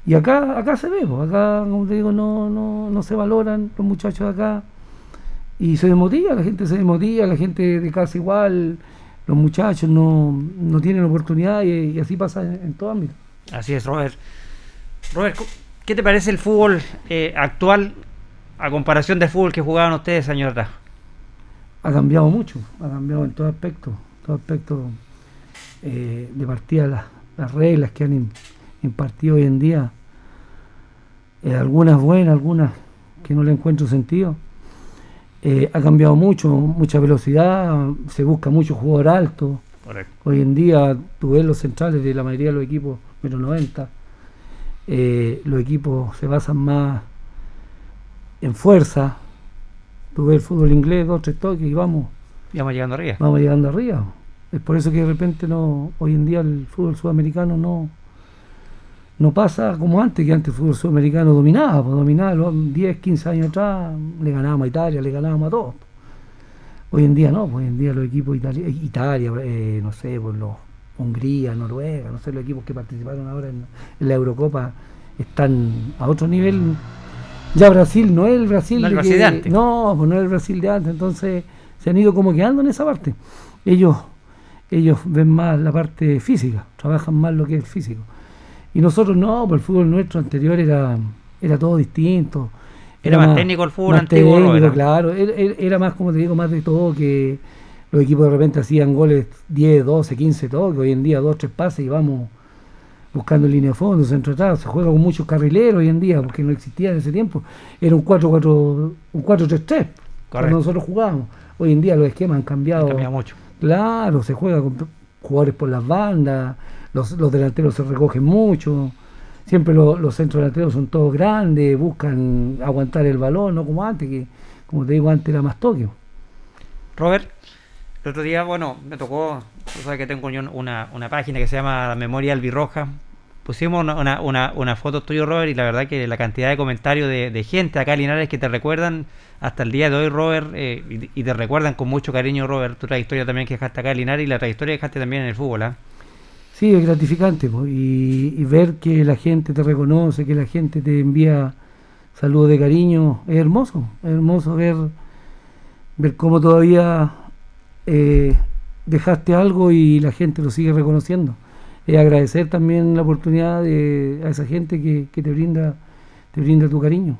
Y acá, acá se ve, acá, como te digo, no, no, no se valoran los muchachos de acá. Y se desmotiva, la gente se desmotiva, la gente de casa igual, los muchachos no, no tienen oportunidad y, así pasa en, todo ámbito. Así es, Robert. Robert, ¿qué te parece el fútbol eh, actual a comparación del fútbol que jugaban ustedes años atrás? Ha cambiado mucho, ha cambiado en todo aspecto, todo aspecto eh, de partida las, reglas que han impartido hoy en día, eh, algunas buenas, algunas que no le encuentro sentido. Eh, ha cambiado mucho, mucha velocidad, se busca mucho jugador alto. Hoy en día tú ves los centrales de la mayoría de los equipos, menos 90, los equipos se basan más en fuerza, Tú ves el fútbol inglés, dos, tres toques y vamos. Y vamos llegando arriba. Vamos llegando arriba. Es por eso que de repente no, hoy en día el fútbol sudamericano no, no pasa como antes, que antes el fútbol sudamericano dominaba, pues dominaba los 10, 15 años atrás, le ganábamos a Italia, le ganábamos a todos. Hoy en día no, pues hoy en día los equipos Italia, Italia eh, no sé, pues los Hungría, Noruega, no sé, los equipos que participaron ahora en, en la Eurocopa están a otro nivel ya Brasil no es el Brasil, no, de antes. No, pues no es el Brasil de antes. Entonces se han ido como quedando en esa parte. Ellos, ellos ven más la parte física, trabajan más lo que es físico. Y nosotros no, pues el fútbol nuestro anterior era, era todo distinto. Era, más, técnico el fútbol antiguo. Técnico, claro, era, más, como te digo, más de todo que los equipos de repente hacían goles 10, 12, 15 toques, hoy en día dos, tres pases y vamos buscando línea de fondo, centro atrás, se juega con muchos carrileros hoy en día, porque no existía en ese tiempo, era un 4-4, un 4-3-3, cuando nosotros jugábamos. Hoy en día los esquemas han cambiado. mucho. Claro, se juega con jugadores por las bandas, los, delanteros se recogen mucho, siempre los centros delanteros son todos grandes, buscan aguantar el balón, no como antes, que como te digo, antes era más toque. Robert, el otro día, bueno, me tocó, tú sabes que tengo una, una página que se llama La Memoria Albirroja, pusimos una, una, una, foto tuyo, Robert, y la verdad que la cantidad de comentarios de, gente acá en Linares que te recuerdan hasta el día de hoy, Robert, eh, y, te recuerdan con mucho cariño, Robert, tu trayectoria también que dejaste acá en Linares y la trayectoria que dejaste también en el fútbol, ¿ah? Sí, es gratificante, y, y, ver que la gente te reconoce, que la gente te envía saludos de cariño, es hermoso, es hermoso ver, ver cómo todavía eh, dejaste algo y la gente lo sigue reconociendo eh, agradecer también la oportunidad de, a esa gente que, te brinda te brinda tu cariño.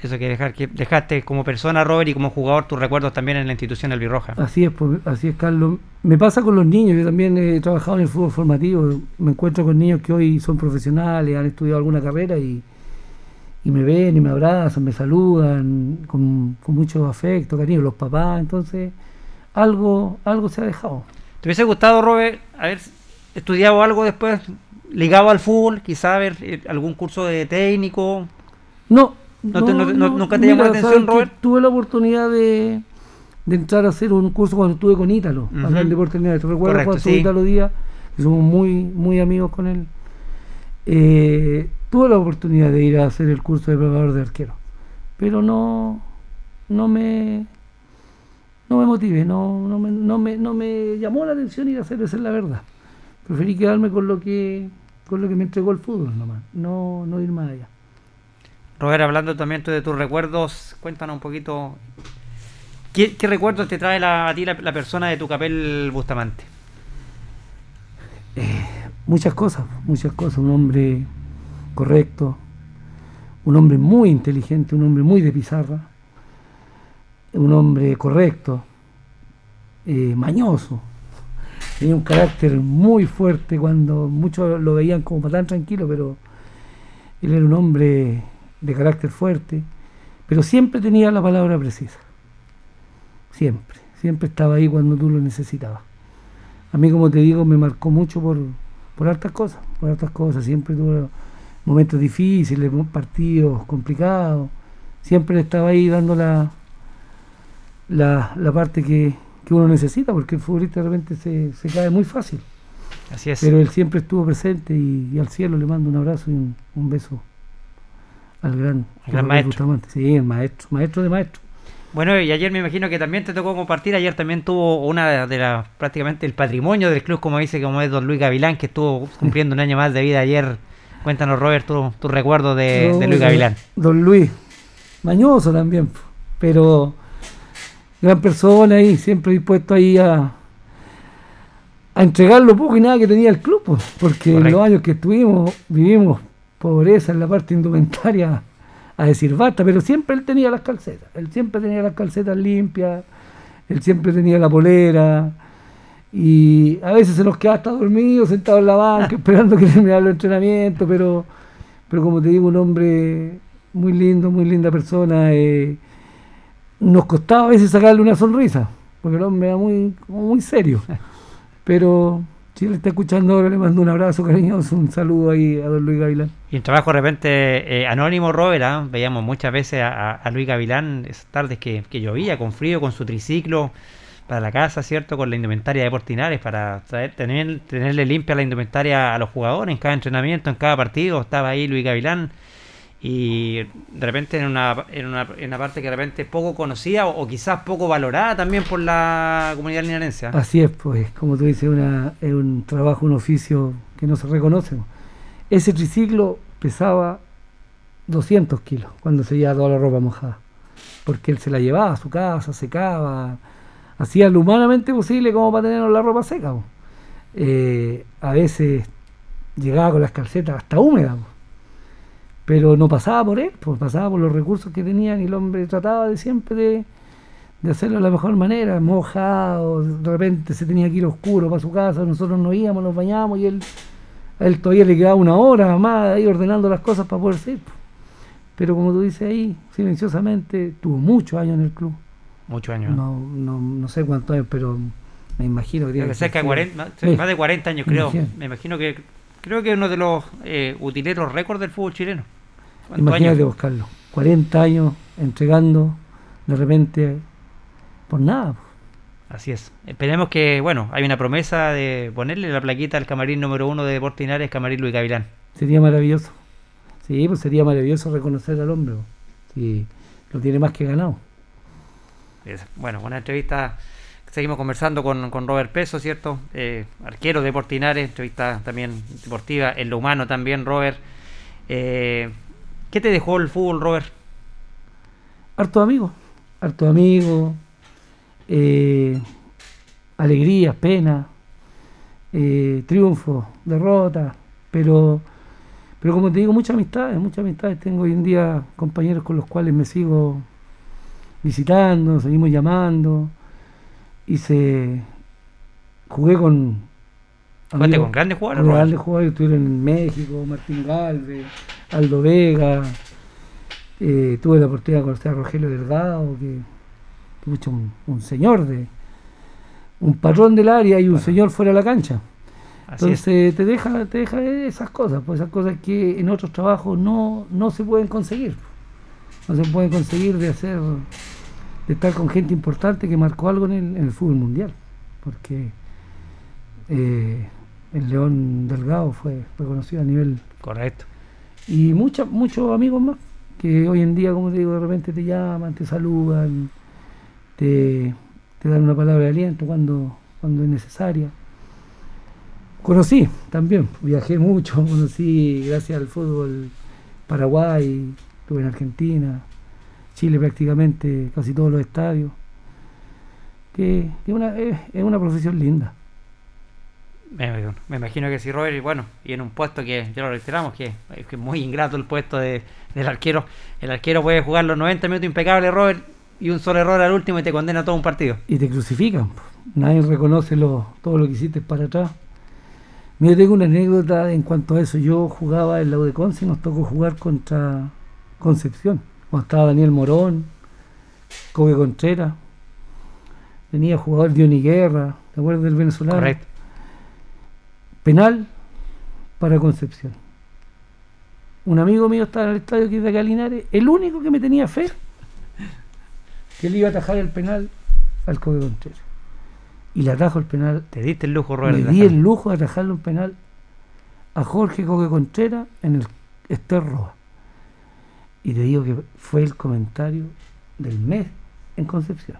Eso que dejar que dejaste como persona, Robert, y como jugador tus recuerdos también en la institución del Birroja. Así es, pues, así es, Carlos. Me pasa con los niños, yo también he trabajado en el fútbol formativo, me encuentro con niños que hoy son profesionales, han estudiado alguna carrera y, y me ven y me abrazan, me saludan con, con mucho afecto, cariño, los papás, entonces algo, algo se ha dejado. ¿Te hubiese gustado, Robert, haber estudiado algo después ligado al fútbol? Quizá haber eh, algún curso de técnico. No. ¿Nunca te llamó la atención, Robert? Tuve la oportunidad de, de, entrar a hacer un curso cuando estuve con Ítalo, uh -huh. en Deportes ¿Te recuerdas cuando estuve Ítalo Díaz? Que somos muy, muy amigos con él. Eh, tuve la oportunidad de ir a hacer el curso de preparador de arquero, pero no, no me no me motive, no, no, me, no, me, no me llamó la atención ir a hacer, esa es la verdad. Preferí quedarme con lo que con lo que me entregó el fútbol nomás, no, no ir más allá. Robert, hablando también de tus recuerdos, cuéntanos un poquito, ¿qué, recuerdos te trae la, a ti la, persona de tu capel Bustamante? Eh, muchas cosas, muchas cosas. Un hombre correcto, un hombre muy inteligente, un hombre muy de pizarra, un hombre correcto, eh, mañoso. Tenía un carácter muy fuerte cuando muchos lo veían como tan tranquilo, pero él era un hombre de carácter fuerte, pero siempre tenía la palabra precisa. Siempre, siempre estaba ahí cuando tú lo necesitabas. A mí, como te digo, me marcó mucho por, por hartas cosas, por hartas cosas. Siempre tuvo momentos difíciles, partidos complicados. Siempre estaba ahí dando la, la, parte que, uno necesita, porque el futbolista de repente se, se cae muy fácil. Así es. Pero él siempre estuvo presente y, al cielo le mando un abrazo y un, beso al gran, maestro. Sí, el maestro, maestro de maestro. Bueno, y ayer me imagino que también te tocó compartir, ayer también tuvo una de las, prácticamente el patrimonio del club, como dice, como es don Luis Gavilán, que estuvo cumpliendo un año más de vida ayer. Cuéntanos, Robert, tu, tu recuerdo de, de Luis Gavilán. Don Luis, mañoso también, pero gran persona y siempre dispuesto ahí a, a entregar lo poco y nada que tenía el club, pues, porque en los años que estuvimos vivimos pobreza en la parte indumentaria a decir basta, pero siempre él tenía las calcetas, él siempre tenía las calcetas limpias, él siempre tenía la polera y a veces se nos quedaba hasta dormido, sentado en la banca, esperando que terminara el entrenamiento, pero, pero como te digo, un hombre muy lindo, muy linda persona, eh, nos costaba a veces sacarle una sonrisa, porque el hombre era muy, muy serio. Pero si él está escuchando ahora, le mando un abrazo cariñoso, un saludo ahí a don Luis Gavilán. Y un trabajo de repente eh, anónimo, Robert, ¿ah? veíamos muchas veces a, Luis Gavilán esas tardes que, llovía con frío, con su triciclo para la casa, ¿cierto? Con la indumentaria de Portinares, para traer, tener, tenerle limpia la indumentaria a los jugadores en cada entrenamiento, en cada partido. Estaba ahí Luis Gavilán y de repente en una, en una, en una parte que de repente poco conocida o, quizás poco valorada también por la comunidad linarense. ¿ah? Así es, pues, como tú dices, una, es un trabajo, un oficio que no se reconoce. Ese triciclo pesaba 200 kilos cuando se llevaba toda la ropa mojada, porque él se la llevaba a su casa, secaba, hacía lo humanamente posible como para tener la ropa seca. Eh, a veces llegaba con las calcetas hasta húmedas pero no pasaba por él, pues pasaba por los recursos que tenían y el hombre trataba de siempre de, hacerlo de la mejor manera, mojado, de repente se tenía que ir oscuro para su casa, nosotros nos íbamos, nos bañábamos y él, a él todavía le quedaba una hora más ahí ordenando las cosas para poder ser. Pues. Pero como tú dices ahí, silenciosamente, tuvo muchos años en el club. Muchos años. No, no, no sé cuántos años, pero me imagino que cerca de 40, más de 40 años creo. Me imagino que creo que es uno de los eh, utileros récords del fútbol chileno. Imagínate buscarlo. 40 años entregando de repente por nada. Así es. Esperemos que, bueno, hay una promesa de ponerle la plaquita al camarín número uno de Portinares, camarín Luis Gavilán. Sería maravilloso. Sí, pues sería maravilloso reconocer al hombre. Si lo tiene más que ganado. bueno, una entrevista. Seguimos conversando con, Robert Peso, ¿cierto? Eh, arquero de Portinares, entrevista también deportiva, en lo humano también, Robert. Eh, ¿Qué te dejó el fútbol, Robert? Harto amigos, harto amigos, eh, alegrías, penas, eh, triunfos, derrotas, pero, pero como te digo, muchas amistades, muchas amistades. Tengo hoy en día compañeros con los cuales me sigo visitando, seguimos llamando. Hice, jugué con... Amigos, con grandes jugadores? Con grandes jugadores, estuvieron en México, Martín Galvez Aldo Vega, eh, tuve la oportunidad de conocer a Rogelio Delgado, que, que un, un, señor de un patrón del área y un señor fuera de la cancha. Entonces te deja, te deja esas cosas, pues esas cosas que en otros trabajos no, no se pueden conseguir. No se pueden conseguir de hacer, de estar con gente importante que marcó algo en el, fútbol mundial. Porque eh, el León Delgado fue reconocido a nivel correcto y muchos muchos amigos más que hoy en día, como te digo, de repente te llaman, te saludan, te, dan una palabra de aliento cuando, cuando es necesaria. Conocí también, viajé mucho, conocí gracias al fútbol Paraguay, estuve en Argentina, Chile prácticamente, casi todos los estadios. Que, una, es, una profesión linda. Me, imagino que sí, Robert, y bueno, y en un puesto que ya lo reiteramos, que, es muy ingrato el puesto de, del arquero. El arquero puede jugar los 90 minutos impecables, Robert, y un solo error al último y te condena todo un partido. Y te crucifican. Nadie reconoce lo, todo lo que hiciste para atrás. Mira, tengo una anécdota en cuanto a eso. Yo jugaba en la UDECONCE y nos tocó jugar contra Concepción. Cuando estaba Daniel Morón, Coque Contreras, venía jugador Diony Guerra, ¿te acuerdas del venezolano? Correcto. Penal para Concepción. Un amigo mío estaba en el estadio aquí de Calinares, el único que me tenía fe, que él iba a atajar el penal al Coque Contreras. Y le atajo el penal. Te diste el lujo, Robert. Me di el lujo de atajarle un penal a Jorge Coque Contreras en el Ester Y te digo que fue el comentario del mes en Concepción.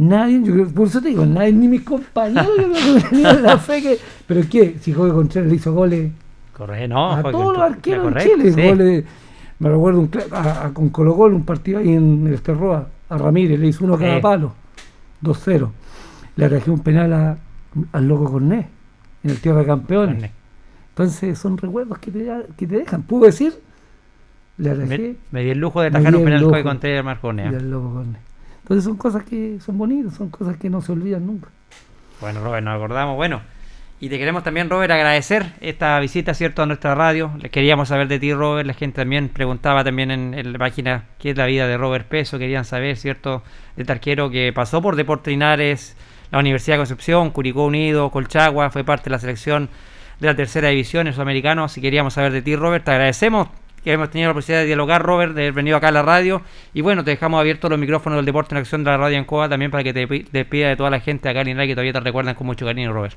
Nadie, yo creo, por eso te digo, nadie, ni mis compañeros, yo la fe que. Pero ¿qué? Si Jorge Contreras le hizo goles. Corre, no, a todos los arqueros de Chile. Goles, me recuerdo un, con Colo Gol, un partido ahí en el Esterroa, a Ramírez, le hizo uno a cada palo, 2-0. Le arreglé un penal al loco Corné, en el Tierra de Campeones. Entonces son recuerdos que te, que te dejan. Puedo decir, le arreglé. Me, di el lujo de atajar un penal al Contreras de Marcone. Entonces son cosas que son bonitas, son cosas que no se olvidan nunca. Bueno, Robert, nos acordamos. Bueno, y te queremos también, Robert, agradecer esta visita, ¿cierto?, a nuestra radio. Le queríamos saber de ti, Robert. La gente también preguntaba también en, la página qué es la vida de Robert Peso. Querían saber, ¿cierto?, de este arquero que pasó por Deportes Linares, la Universidad de Concepción, Curicó Unido, Colchagua, fue parte de la selección de la tercera división en Sudamericano. Si queríamos saber de ti, Robert, te agradecemos que hemos tenido la posibilidad de dialogar, Robert, de haber venido acá a la radio. Y bueno, te dejamos abiertos los micrófonos del Deporte en Acción de la radio en Cuba también para que te despida de toda la gente acá en Linares que todavía te recuerdan con mucho cariño, Robert.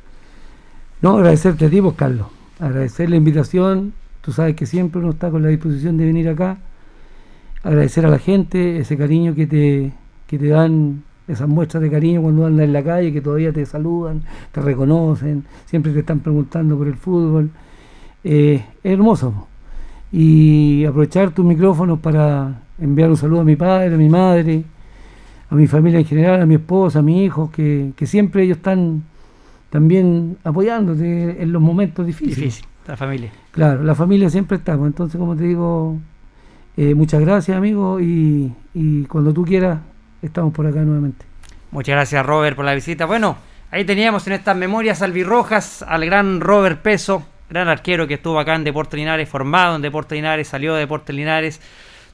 No, agradecerte a ti, vos, Carlos. Agradecer la invitación. Tú sabes que siempre uno está con la disposición de venir acá. Agradecer a la gente ese cariño que te, que te dan esas muestras de cariño cuando andas en la calle, que todavía te saludan, te reconocen, siempre te están preguntando por el fútbol. Eh, es hermoso. Y aprovechar tus micrófonos para enviar un saludo a mi padre, a mi madre, a mi familia en general, a mi esposa, a mi hijo, que, siempre ellos están también apoyándote en los momentos difíciles. Difícil, la familia. Claro, la familia siempre estamos. Entonces, como te digo, eh, muchas gracias, amigo, y, y cuando tú quieras, estamos por acá nuevamente. Muchas gracias Robert por la visita. Bueno, ahí teníamos en estas memorias albirrojas al gran Robert Peso, gran arquero que estuvo acá en Deportes Linares, formado en Deportes Linares, salió de Deportes Linares.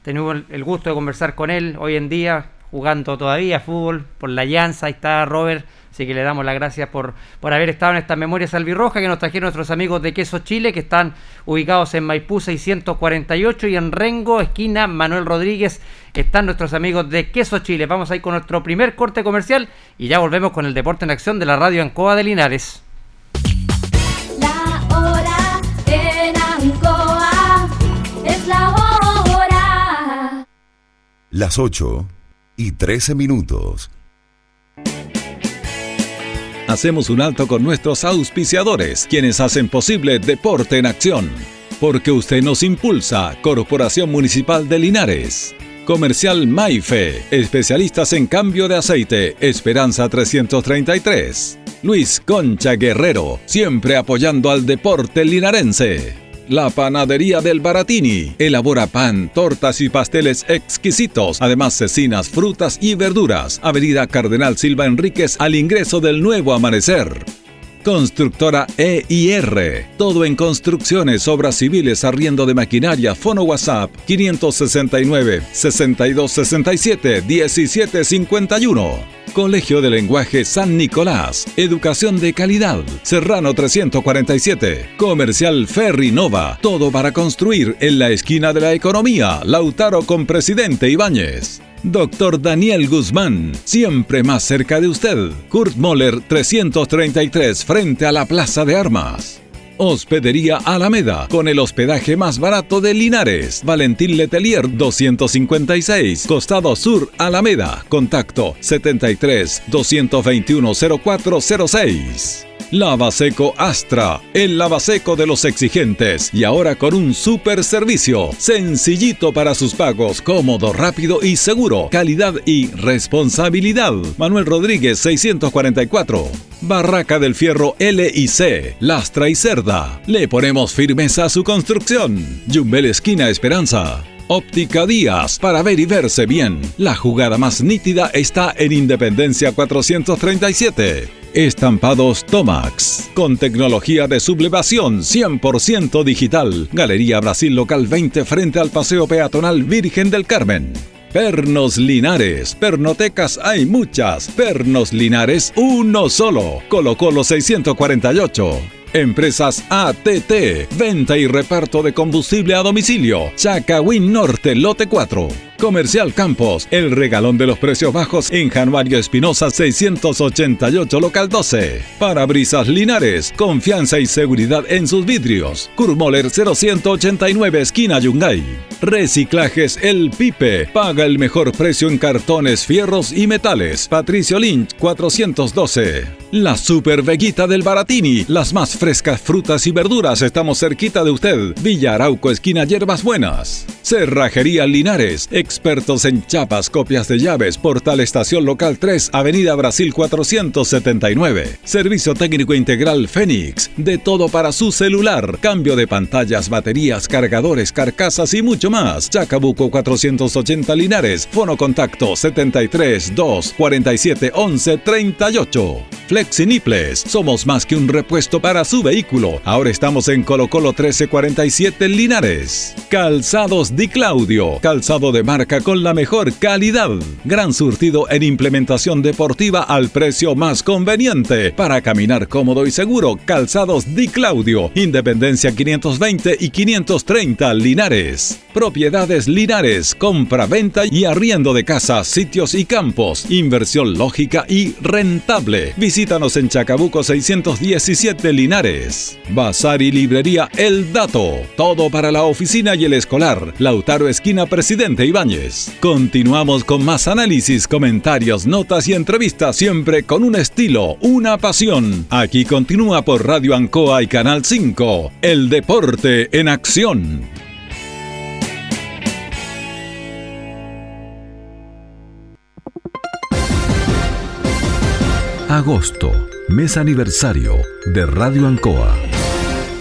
Tenemos el gusto de conversar con él hoy en día, jugando todavía fútbol por la Llanza. Ahí está Robert Así que le damos las gracias por, por haber estado en estas memorias albirrojas que nos trajeron nuestros amigos de Queso Chile, que están ubicados en Maipú 648 y en Rengo, esquina Manuel Rodríguez, están nuestros amigos de Queso Chile. Vamos a ir con nuestro primer corte comercial y ya volvemos con el deporte en acción de la radio Ancoa de Linares. Las 8 y 13 minutos hacemos un alto con nuestros auspiciadores, quienes hacen posible Deporte en Acción. Porque usted nos impulsa, Corporación Municipal de Linares. Comercial Maife, especialistas en cambio de aceite, Esperanza 333. Luis Concha Guerrero, siempre apoyando al deporte linarense. La Panadería del Baratini. Elabora pan, tortas y pasteles exquisitos. Además, cecinas, frutas y verduras. Avenida Cardenal Silva Enríquez al ingreso del nuevo amanecer. Constructora EIR. Todo en construcciones, obras civiles, arriendo de maquinaria, fono WhatsApp 569 6267 1751. Colegio de Lenguaje San Nicolás. Educación de calidad. Serrano 347. Comercial Ferri Nova. Todo para construir en la esquina de la economía. Lautaro con Presidente Ibáñez. Doctor Daniel Guzmán, siempre más cerca de usted. Kurt Moller 333 frente a la Plaza de Armas. Hospedería Alameda, con el hospedaje más barato de Linares. Valentín Letelier 256, Costado Sur Alameda. Contacto 73 221 0406. Lavaseco Astra, el lavaseco de los exigentes y ahora con un super servicio, sencillito para sus pagos, cómodo, rápido y seguro, calidad y responsabilidad. Manuel Rodríguez 644. Barraca del Fierro L y C, Lastra y Cerda. Le ponemos firmeza a su construcción. Jumbel Esquina Esperanza. Óptica Díaz, para ver y verse bien. La jugada más nítida está en Independencia 437. Estampados Tomax, con tecnología de sublevación 100% digital. Galería Brasil Local 20 frente al Paseo Peatonal Virgen del Carmen. Pernos Linares. Pernotecas hay muchas. Pernos Linares, uno solo. Colocó los 648. Empresas ATT, venta y reparto de combustible a domicilio. Chacawin Norte, lote 4. Comercial Campos, el regalón de los precios bajos en Januario Espinosa 688 local 12. Parabrisas Linares, confianza y seguridad en sus vidrios. Kurmoller 0189 esquina Yungay. Reciclajes El Pipe, paga el mejor precio en cartones, fierros y metales. Patricio Lynch 412. La Super Veguita del Baratini, las más frescas frutas y verduras, estamos cerquita de usted. Villa Arauco esquina Hierbas Buenas. Cerrajería Linares, expertos en chapas, copias de llaves, Portal Estación Local 3, Avenida Brasil 479. Servicio técnico integral Fénix, de todo para su celular, cambio de pantallas, baterías, cargadores, carcasas y mucho más. Chacabuco 480 Linares, fono contacto 73 2 47 11 38. Flexiniples, somos más que un repuesto para su vehículo. Ahora estamos en Colo Colo 1347 Linares. Calzados Di Claudio, calzado de con la mejor calidad. Gran surtido en implementación deportiva al precio más conveniente. Para caminar cómodo y seguro, calzados Di Claudio, Independencia 520 y 530 Linares. Propiedades Linares, compra-venta y arriendo de casas, sitios y campos. Inversión lógica y rentable. Visítanos en Chacabuco 617 Linares. Bazar y librería El Dato. Todo para la oficina y el escolar. Lautaro Esquina Presidente Continuamos con más análisis, comentarios, notas y entrevistas, siempre con un estilo, una pasión. Aquí continúa por Radio Ancoa y Canal 5. El deporte en acción. Agosto, mes aniversario de Radio Ancoa.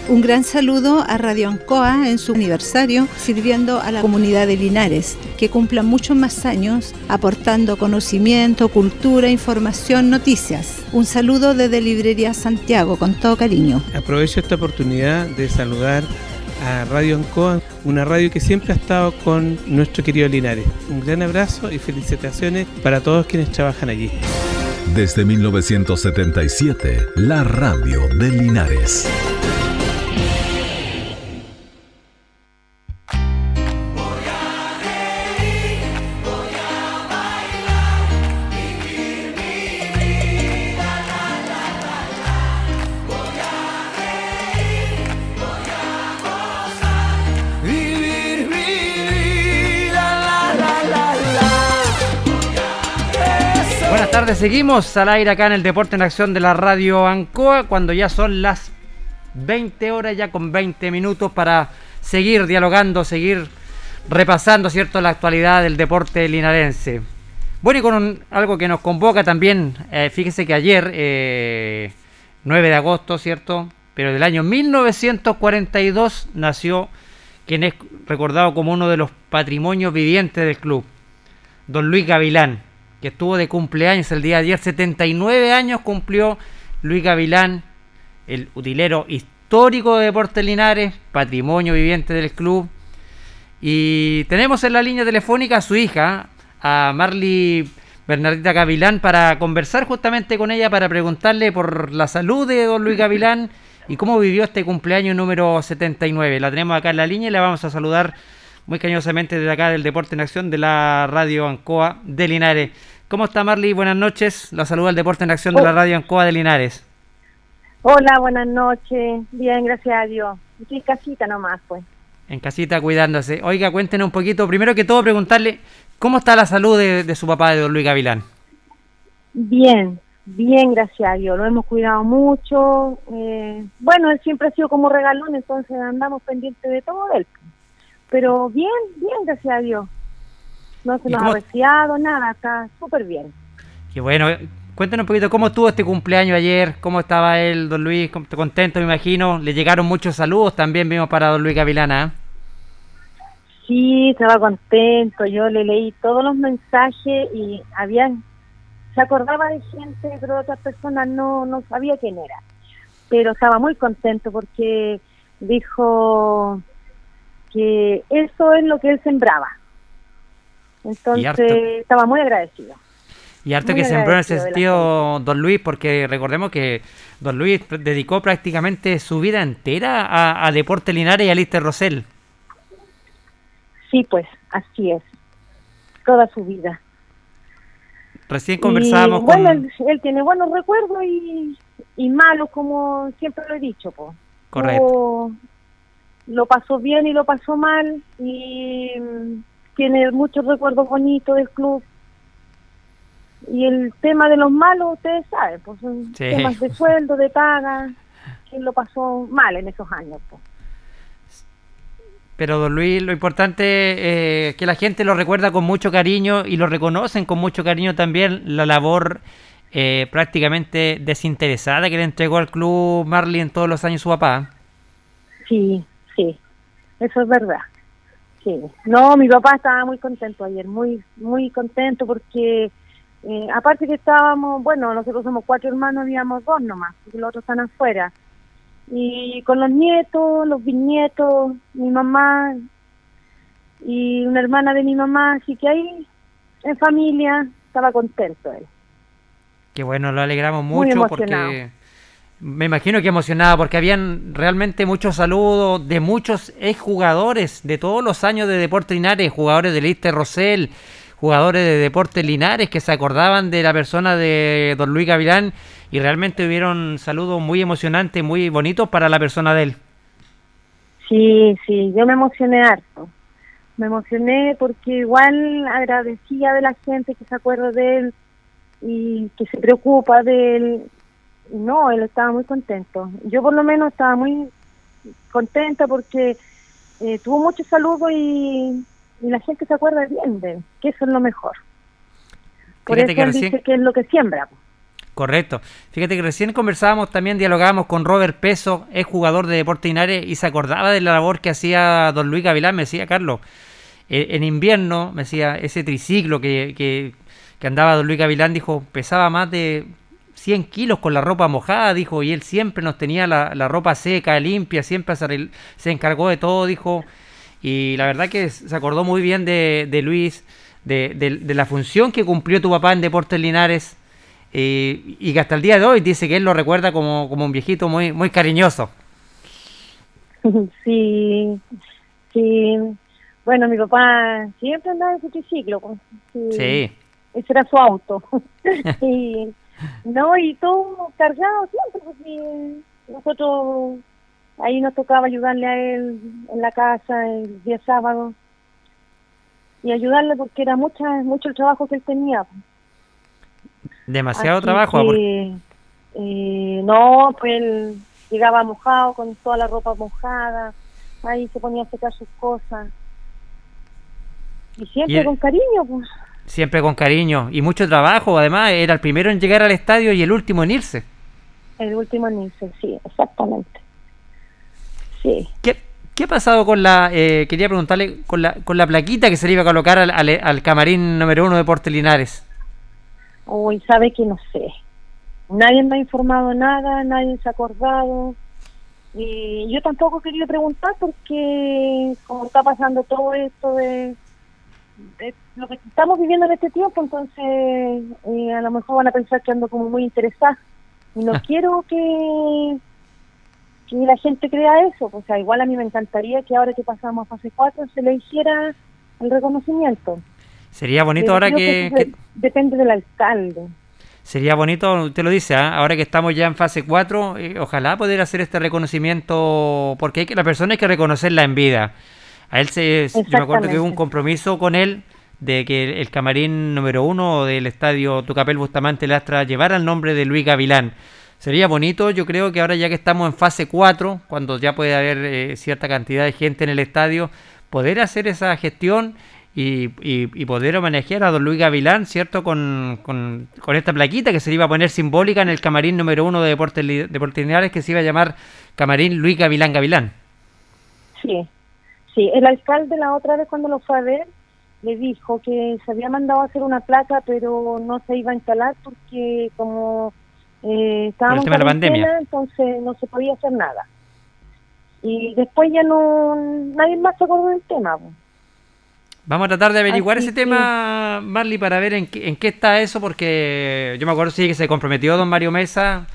Un gran saludo a Radio Ancoa en su aniversario, sirviendo a la comunidad de Linares, que cumpla muchos más años, aportando conocimiento, cultura, información, noticias. Un saludo desde Librería Santiago, con todo cariño. Aprovecho esta oportunidad de saludar a Radio Ancoa, una radio que siempre ha estado con nuestro querido Linares. Un gran abrazo y felicitaciones para todos quienes trabajan allí. Desde 1977, la radio de Linares. Seguimos al aire acá en el Deporte en Acción de la Radio Ancoa cuando ya son las 20 horas ya con 20 minutos para seguir dialogando, seguir repasando, ¿cierto?, la actualidad del deporte linarense. Bueno, y con algo que nos convoca también, eh, fíjese que ayer, 9 eh, de agosto, ¿cierto?, pero del año 1942 nació quien es recordado como uno de los patrimonios vivientes del club, don Luis Gavilán que estuvo de cumpleaños el día de ayer. 79 años cumplió Luis Gavilán, el utilero histórico de Deportes Linares, patrimonio viviente del club. Y tenemos en la línea telefónica a su hija, a Marley Bernardita Gavilán, para conversar justamente con ella, para preguntarle por la salud de don Luis Gavilán y cómo vivió este cumpleaños número 79. La tenemos acá en la línea y la vamos a saludar muy cañosamente desde acá del Deporte en Acción de la Radio Ancoa de Linares. ¿Cómo está Marley? Buenas noches. La saluda el Deporte en Acción de la oh. Radio Ancoa de Linares. Hola, buenas noches. Bien, gracias a Dios. Estoy en casita nomás, pues. En casita cuidándose. Oiga, cuéntenos un poquito. Primero que todo, preguntarle cómo está la salud de, su papá, de don Luis Gavilán. Bien, Bien, gracias a Dios, lo hemos cuidado mucho. Eh, bueno, él siempre ha sido como regalón, entonces andamos pendientes de todo él. Pero bien, bien, gracias a Dios. No se nos ha resfriado, nada, está súper bien. Qué bueno. Cuéntanos un poquito cómo estuvo este cumpleaños ayer, cómo estaba él, don Luis, contento me imagino. Le llegaron muchos saludos también, vimos para don Luis Gavilana. ¿eh? Sí, estaba contento, yo le leí todos los mensajes y había, se acordaba de gente, pero otras personas no, no sabía quién era. Pero estaba muy contento porque dijo que eso es lo que él sembraba. Entonces estaba muy agradecido. Y harto que sembró en ese sentido Don Luis, porque recordemos que Don Luis dedicó prácticamente su vida entera a, Deporte Linares y a Lister Rosell. Sí, pues, así es. Toda su vida. Recién conversábamos con... Bueno, él, tiene buenos recuerdos y, y malos, como siempre lo he dicho. Pues. Correcto. Lo pasó bien y lo pasó mal y mm, tiene muchos recuerdos bonitos del club y el tema de los malos, ustedes saben, pues son temas de sueldo, de paga, quién lo pasó mal en esos años. Pues. Pero don Luis, lo importante es eh, que la gente lo recuerda con mucho cariño y lo reconocen con mucho cariño también la labor eh, prácticamente desinteresada que le entregó al club Marley en todos los años su papá. Sí, eso es verdad. Sí, no, mi papá estaba muy contento ayer, muy, muy contento porque eh, aparte que estábamos, bueno, nosotros somos cuatro hermanos, habíamos dos nomás, porque los otros están afuera. Y con los nietos, los bisnietos, mi mamá y una hermana de mi mamá, así que ahí, en familia, estaba contento él. Qué bueno, lo alegramos mucho porque me imagino que emocionado porque habían realmente muchos saludos de muchos exjugadores de todos los años de Deportes Linares, jugadores de Lister Rosell, jugadores de Deportes Linares que se acordaban de la persona de don Luis Gavilán y realmente hubieron saludos muy emocionantes, muy bonitos para la persona de él. Sí, sí, yo me emocioné harto. Me emocioné porque igual agradecía de la gente que se acuerda de él y que se preocupa de él. No, él estaba muy contento. Yo por lo menos estaba muy contenta porque eh, tuvo muchos saludos y y la gente se acuerda bien de que eso es lo mejor. Por eso que dice que es lo que siembra. Correcto. Fíjate que recién conversábamos, también dialogábamos con Robert Peso, es jugador de Deporte Linares, y se acordaba de la labor que hacía don Luis Gavilán, me decía Carlos. Eh, en invierno, me decía, ese triciclo que, que, que andaba don Luis Gavilán, dijo, pesaba más de 100 kilos con la ropa mojada, dijo, y él siempre nos tenía la, la ropa seca, limpia, siempre se, se encargó de todo, dijo, y la verdad que se acordó muy bien de, de Luis, de, de, la función que cumplió tu papá en Deportes Linares eh, y que hasta el día de hoy dice que él lo recuerda como, como un viejito muy, muy cariñoso. Sí, sí. Bueno, mi papá siempre andaba en su triciclo. Pues, sí. Ese era su auto. y, no, y todo cargado siempre, porque nosotros ahí nos tocaba ayudarle a él en la casa el día sábado y ayudarle porque era mucha, mucho el trabajo que él tenía. Demasiado trabajo. Eh, no, pues él llegaba mojado con toda la ropa mojada, ahí se ponía a secar sus cosas. Y siempre con cariño, pues. Siempre con cariño y mucho trabajo, además era el primero en llegar al estadio y el último en irse. El último en irse, sí, exactamente. ¿Qué, ¿Qué ha pasado con la, eh, quería preguntarle, con la, con la plaquita que se le iba a colocar al, al, camarín número uno de Portelinares? Uy, sabe que no sé. Nadie me ha informado nada, nadie se ha acordado. Y yo tampoco quería preguntar porque como está pasando todo esto de, lo que estamos viviendo en este tiempo, entonces eh, a lo mejor van a pensar que ando como muy interesada. Y no quiero que que la gente crea eso. O sea, igual a mí me encantaría que ahora que pasamos a fase 4 se le hiciera el reconocimiento. Sería bonito ahora que, Depende del alcalde. Sería bonito, usted lo dice, ¿ah? ahora que estamos ya en fase 4, eh, ojalá poder hacer este reconocimiento, porque hay que, la persona hay que reconocerla en vida. A él se, yo me acuerdo que hubo un compromiso con él de que el camarín número uno del estadio Tucapel Bustamante Lastra llevara el nombre de Luis Gavilán. Sería bonito, yo creo que ahora ya que estamos en fase 4, cuando ya puede haber eh, cierta cantidad de gente en el estadio, poder hacer esa gestión y, poder homenajear a don Luis Gavilán, ¿cierto? Con, con, esta plaquita que se iba a poner simbólica en el camarín número uno de Deportes, Deportes que se iba a llamar Camarín Luis Gavilán Gavilán. Sí, sí, el alcalde la otra vez cuando lo fue a ver le dijo que se había mandado a hacer una placa, pero no se iba a instalar porque como eh, estábamos en la pandemia, entonces no se podía hacer nada. Y después ya no, nadie más se acordó del tema. Vamos a tratar de averiguar ese tema, Marley, para ver en qué, en qué está eso, porque yo me acuerdo sí que se comprometió don Mario Mesa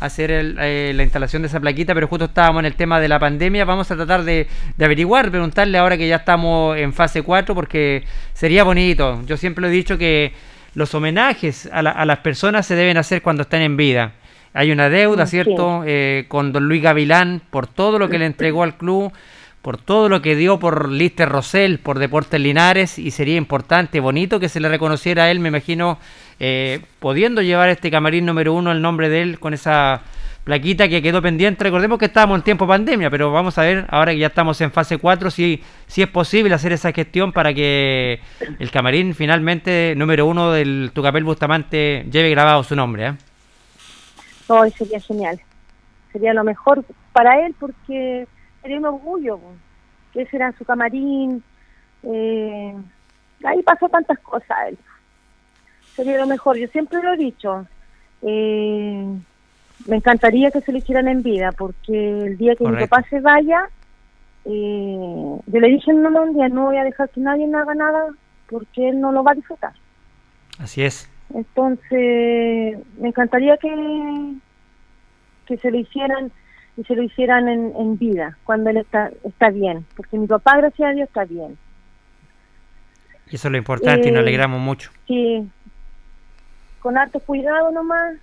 hacer eh, la instalación de esa plaquita, pero justo estábamos en el tema de la pandemia. Vamos a tratar de, averiguar, preguntarle ahora que ya estamos en fase 4, porque sería bonito. Yo siempre lo he dicho que los homenajes a, las personas se deben hacer cuando están en vida. Hay una deuda, ¿cierto?, eh, con don Luis Gavilán por todo lo que le entregó al club por todo lo que dio por Lister Rosell, por Deportes Linares, y sería importante, bonito que se le reconociera a él, me imagino, eh, pudiendo llevar este camarín número uno el nombre de él con esa plaquita que quedó pendiente. Recordemos que estábamos en tiempo pandemia, pero vamos a ver, ahora que ya estamos en fase 4, si, si es posible hacer esa gestión para que el camarín finalmente número uno del Tucapel Bustamante lleve grabado su nombre. ¿eh? Hoy sería genial, sería lo mejor para él porque sería un orgullo, que ese era su camarín. Eh, ahí pasó tantas cosas. Él. Sería lo mejor, yo siempre lo he dicho. Eh, me encantaría que se lo hicieran en vida, porque el día que mi papá se vaya, eh, yo le dije no, no, un día no voy a dejar que nadie me haga nada, porque él no lo va a disfrutar. Así es. Entonces, me encantaría que, que se lo hicieran y se lo hicieran en, vida, cuando él está, está bien, porque mi papá, gracias a Dios, está bien. Y eso es lo importante y nos eh, alegramos mucho. Sí, con harto cuidado nomás,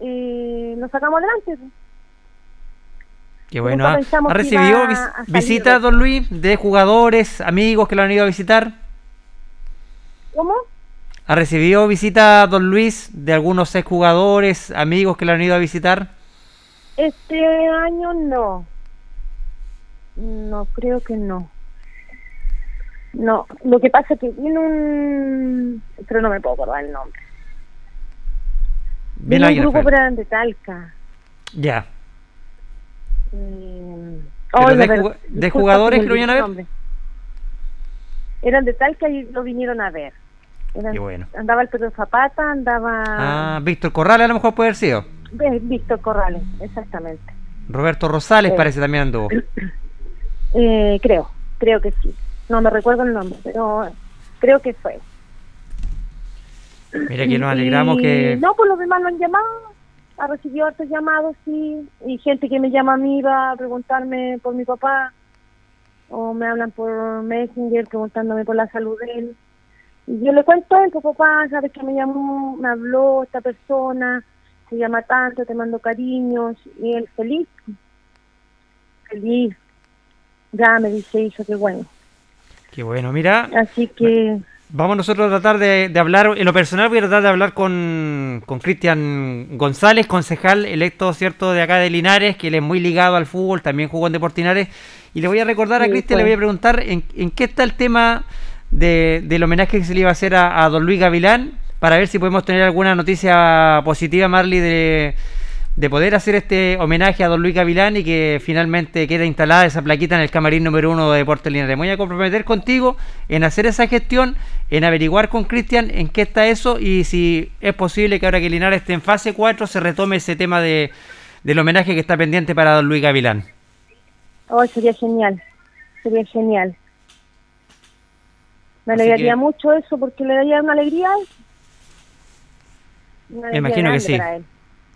y nos sacamos adelante. Qué bueno. ¿Ha, recibido visitas, don Luis, de jugadores, amigos que lo han ido a visitar? ¿Cómo? ¿Ha recibido visitas, don Luis, de algunos jugadores, amigos que lo han ido a visitar? Este año no. No, creo que no. No, lo que pasa es que viene un... Pero no me puedo acordar el nombre. Viene un grupo de Talca. Ya. Eh, de, jugadores que lo vinieron a ver? Eran de Talca y lo vinieron a ver. Qué bueno. Andaba el Pedro Zapata, andaba... Ah, Víctor Corral a lo mejor puede haber sido. Víctor Corrales, exactamente. Roberto Rosales parece también anduvo. Eh, creo, creo que sí. No me recuerdo el nombre, pero creo que fue. Mira que nos alegramos que... No, por los demás lo han llamado, ha recibido otros llamados, sí, y gente que me llama a mí va a preguntarme por mi papá, o me hablan por Messenger preguntándome por la salud de él. Y yo le cuento a él, pues papá, sabes que me llamó, me habló esta persona, se llama tanto, te mando cariños, y él feliz, feliz, ya me dice hijo, qué bueno. Qué bueno, mira. Así que... Vamos nosotros a tratar de, hablar, en lo personal voy a tratar de hablar con Cristian González, concejal electo, ¿cierto?, de acá de Linares, que él es muy ligado al fútbol, también jugó en Deportinares, y le voy a recordar a Cristian, le voy a preguntar en, qué está el tema de, del homenaje que se le iba a hacer a, a don Luis Gavilán, para ver si podemos tener alguna noticia positiva, Marley, de, de poder hacer este homenaje a don Luis Gavilán y que finalmente quede instalada esa plaquita en el camarín número uno de Deportes Linares. Me voy a comprometer contigo en hacer esa gestión, en averiguar con Cristian en qué está eso y si es posible que ahora que Linares esté en fase 4 se retome ese tema de, del homenaje que está pendiente para don Luis Gavilán. Oh, sería genial, sería genial. Me alegraría mucho eso porque le daría una alegría me imagino que sí.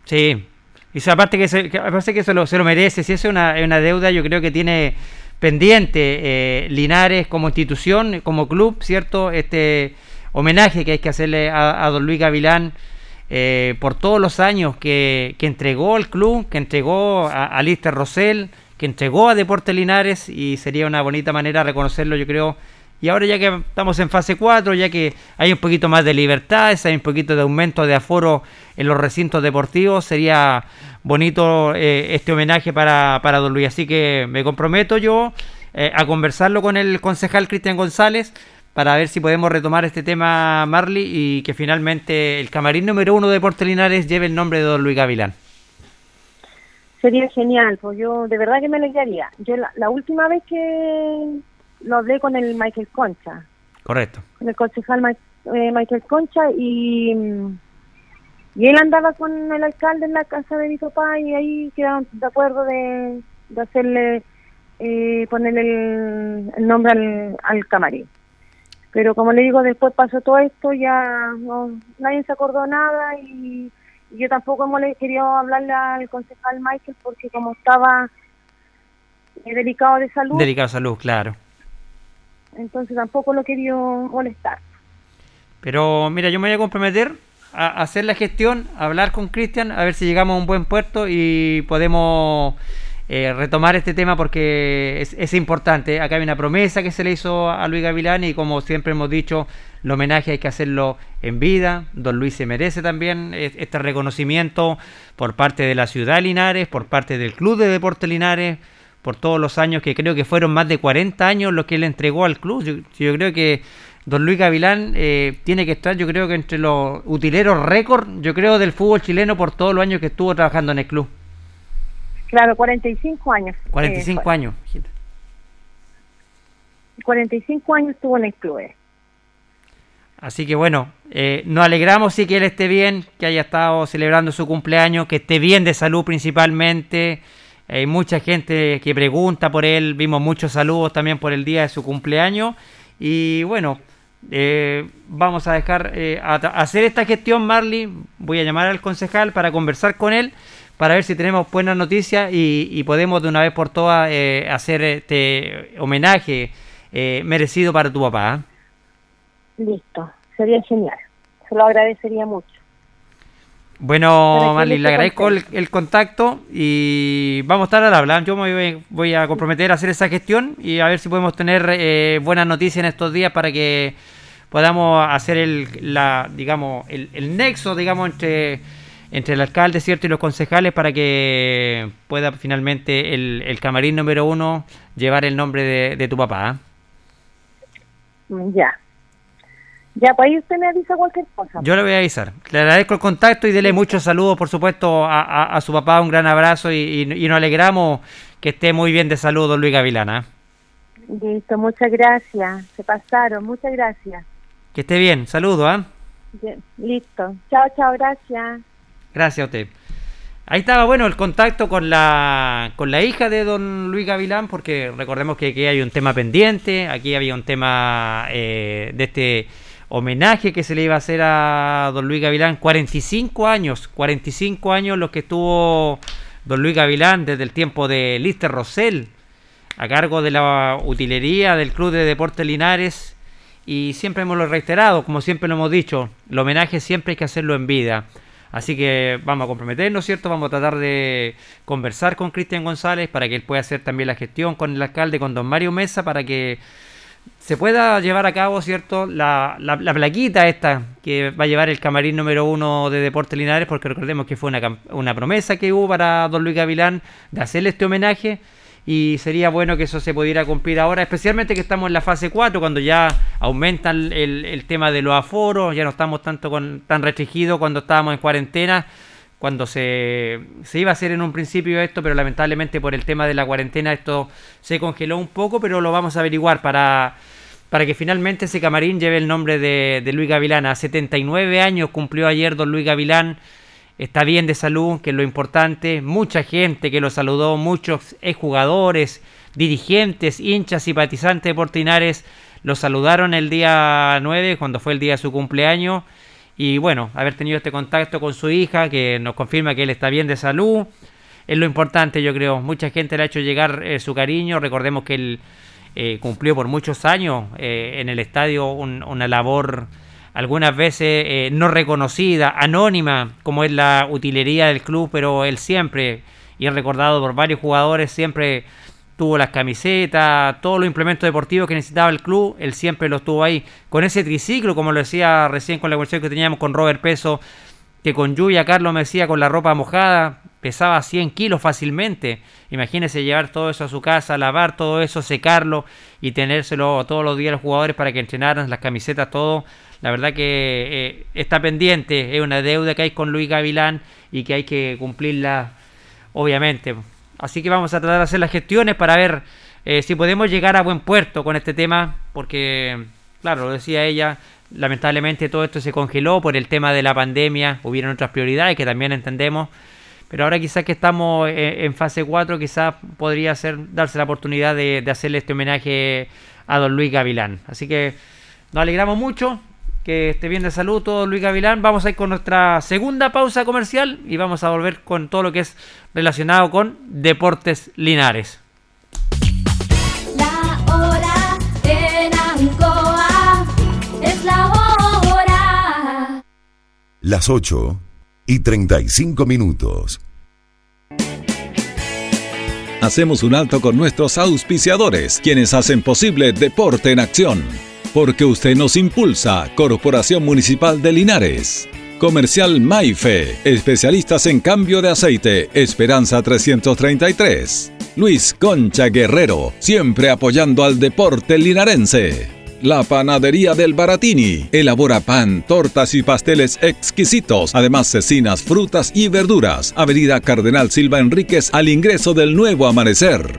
Sí. Y aparte que, se, parece que se lo, se lo merece, si es una, una deuda, yo creo que tiene pendiente eh, Linares como institución, como club, ¿cierto? Este homenaje que hay que hacerle a, don Luis Gavilán eh, por todos los años que, que, entregó al club, que entregó a, a Lister Rosell, que entregó a Deportes Linares y sería una bonita manera de reconocerlo, yo creo, Y ahora ya que estamos en fase 4, ya que hay un poquito más de libertades, hay un poquito de aumento de aforo en los recintos deportivos, sería bonito eh, este homenaje para, para Don Luis. Así que me comprometo yo eh, a conversarlo con el concejal Cristian González para ver si podemos retomar este tema, Marley, y que finalmente el camarín número uno de Portelinares lleve el nombre de Don Luis Gavilán. Sería genial, pues yo de verdad que me alegraría. Yo la última vez que lo hablé con el Michael Concha. Correcto. Con el concejal eh, Michael Concha y, y él andaba con el alcalde en la casa de mi papá y ahí quedaron de acuerdo de, de hacerle, eh, ponerle el, nombre al, al, camarín. Pero como le digo, después pasó todo esto, ya no, nadie se acordó nada y, yo tampoco hemos querido hablarle al concejal Michael porque como estaba eh, delicado de salud. Delicado de salud, claro entonces tampoco lo quería molestar. Pero mira, yo me voy a comprometer a hacer la gestión, a hablar con Cristian, a ver si llegamos a un buen puerto y podemos eh, retomar este tema porque es, es, importante. Acá hay una promesa que se le hizo a Luis Gavilán y como siempre hemos dicho, el homenaje hay que hacerlo en vida. Don Luis se merece también este reconocimiento por parte de la ciudad de Linares, por parte del Club de Deportes Linares por todos los años, que creo que fueron más de 40 años los que él entregó al club. Yo, creo que don Luis Gavilán eh, tiene que estar, yo creo que entre los utileros récord, yo creo, del fútbol chileno por todos los años que estuvo trabajando en el club. Claro, 45 años. 45 eh, años. 45 años estuvo en el club. Eh. Así que bueno, nos alegramos sí que él esté bien, que haya estado celebrando su cumpleaños, que esté bien de salud principalmente. Hay mucha gente que pregunta por él, vimos muchos saludos también por el día de su cumpleaños. Y bueno, eh, vamos a dejar eh, hacer esta gestión, Marley. Voy a llamar al concejal para conversar con él, para ver si tenemos buenas noticias y, podemos de una vez por todas eh, hacer este homenaje merecido para tu papá. Listo, sería genial. Se lo agradecería mucho. Bueno, Marlene, le agradezco el, contacto y vamos a estar al hablar. Yo me voy, a comprometer a hacer esa gestión y a ver si podemos tener eh, buenas noticias en estos días para que podamos hacer el, la, digamos, el, nexo, digamos, entre, entre el alcalde, cierto, y los concejales para que pueda finalmente el, camarín número uno llevar el nombre de, tu papá. Ya. Ya, pues ahí usted me avisa cualquier cosa. Yo le voy a avisar. Le agradezco el contacto y dele muchos saludos, por supuesto, a, su papá. Un gran abrazo y, nos alegramos que esté muy bien de salud, don Luis Gavilana. ¿eh? Listo, muchas gracias. Se pasaron, muchas gracias. Que esté bien, saludos. ¿ah? Listo. Chao, chao, gracias. Gracias a usted. Ahí estaba, bueno, el contacto con la, con la hija de don Luis Gavilán, porque recordemos que aquí hay un tema pendiente, aquí había un tema eh, de este homenaje que se le iba a hacer a don Luis Gavilán. 45 años, 45 años los que estuvo don Luis Gavilán desde el tiempo de Lister Rosell, a cargo de la utilería del Club de Deportes Linares. Y siempre hemos lo reiterado, como siempre lo hemos dicho, el homenaje siempre hay que hacerlo en vida. Así que vamos a comprometernos, ¿cierto? Vamos a tratar de conversar con Cristian González para que él pueda hacer también la gestión con el alcalde, con don Mario Mesa, para que se pueda llevar a cabo, ¿cierto? La, la, plaquita esta que va a llevar el camarín número uno de Deportes Linares, porque recordemos que fue una, una promesa que hubo para don Luis Gavilán de hacerle este homenaje y sería bueno que eso se pudiera cumplir ahora, especialmente que estamos en la fase 4, cuando ya aumenta el, el, tema de los aforos, ya no estamos tanto con, tan restringidos cuando estábamos en cuarentena, cuando se, se iba a hacer en un principio esto, pero lamentablemente por el tema de la cuarentena esto se congeló un poco, pero lo vamos a averiguar para, para que finalmente ese camarín lleve el nombre de, de Luis Gavilán. A 79 años cumplió ayer don Luis Gavilán, está bien de salud, que es lo importante, mucha gente que lo saludó, muchos jugadores, dirigentes, hinchas, simpatizantes de Portinares, lo saludaron el día 9, cuando fue el día de su cumpleaños y bueno, haber tenido este contacto con su hija, que nos confirma que él está bien de salud, es lo importante, yo creo. Mucha gente le ha hecho llegar eh, su cariño. Recordemos que él eh, cumplió por muchos años eh, en el estadio una labor algunas veces no reconocida, anónima, como es la utilería del club, pero él siempre, y es recordado por varios jugadores, siempre tuvo las camisetas, todos los implementos deportivos que necesitaba el club, él siempre los tuvo ahí. Con ese triciclo, como lo decía recién con la conversación que teníamos con Robert Peso, que con lluvia Carlos me decía con la ropa mojada, pesaba 100 kilos fácilmente. Imagínese llevar todo eso a su casa, lavar todo eso, secarlo y tenérselo todos los días a los jugadores para que entrenaran las camisetas, todo. La verdad que eh, está pendiente, es una deuda que hay con Luis Gavilán y que hay que cumplirla, obviamente. Así que vamos a tratar de hacer las gestiones para ver eh, si podemos llegar a buen puerto con este tema, porque, claro, lo decía ella, lamentablemente todo esto se congeló por el tema de la pandemia, hubieron otras prioridades que también entendemos, pero ahora quizás que estamos eh, en, fase 4, quizás podría ser, darse la oportunidad de, de hacerle este homenaje a don Luis Gavilán. Así que nos alegramos mucho, que esté bien de salud todo Luis Gavilán. Vamos a ir con nuestra segunda pausa comercial y vamos a volver con todo lo que es relacionado con Deportes Linares. La hora en Ancoa es la hora. Las 8 y 35 minutos. Hacemos un alto con nuestros auspiciadores, quienes hacen posible Deporte en Acción porque usted nos impulsa. Corporación Municipal de Linares. Comercial Maife, especialistas en cambio de aceite, Esperanza 333. Luis Concha Guerrero, siempre apoyando al deporte linarense. La Panadería del Baratini elabora pan, tortas y pasteles exquisitos, además cecinas, frutas y verduras. Avenida Cardenal Silva Enríquez al ingreso del nuevo amanecer.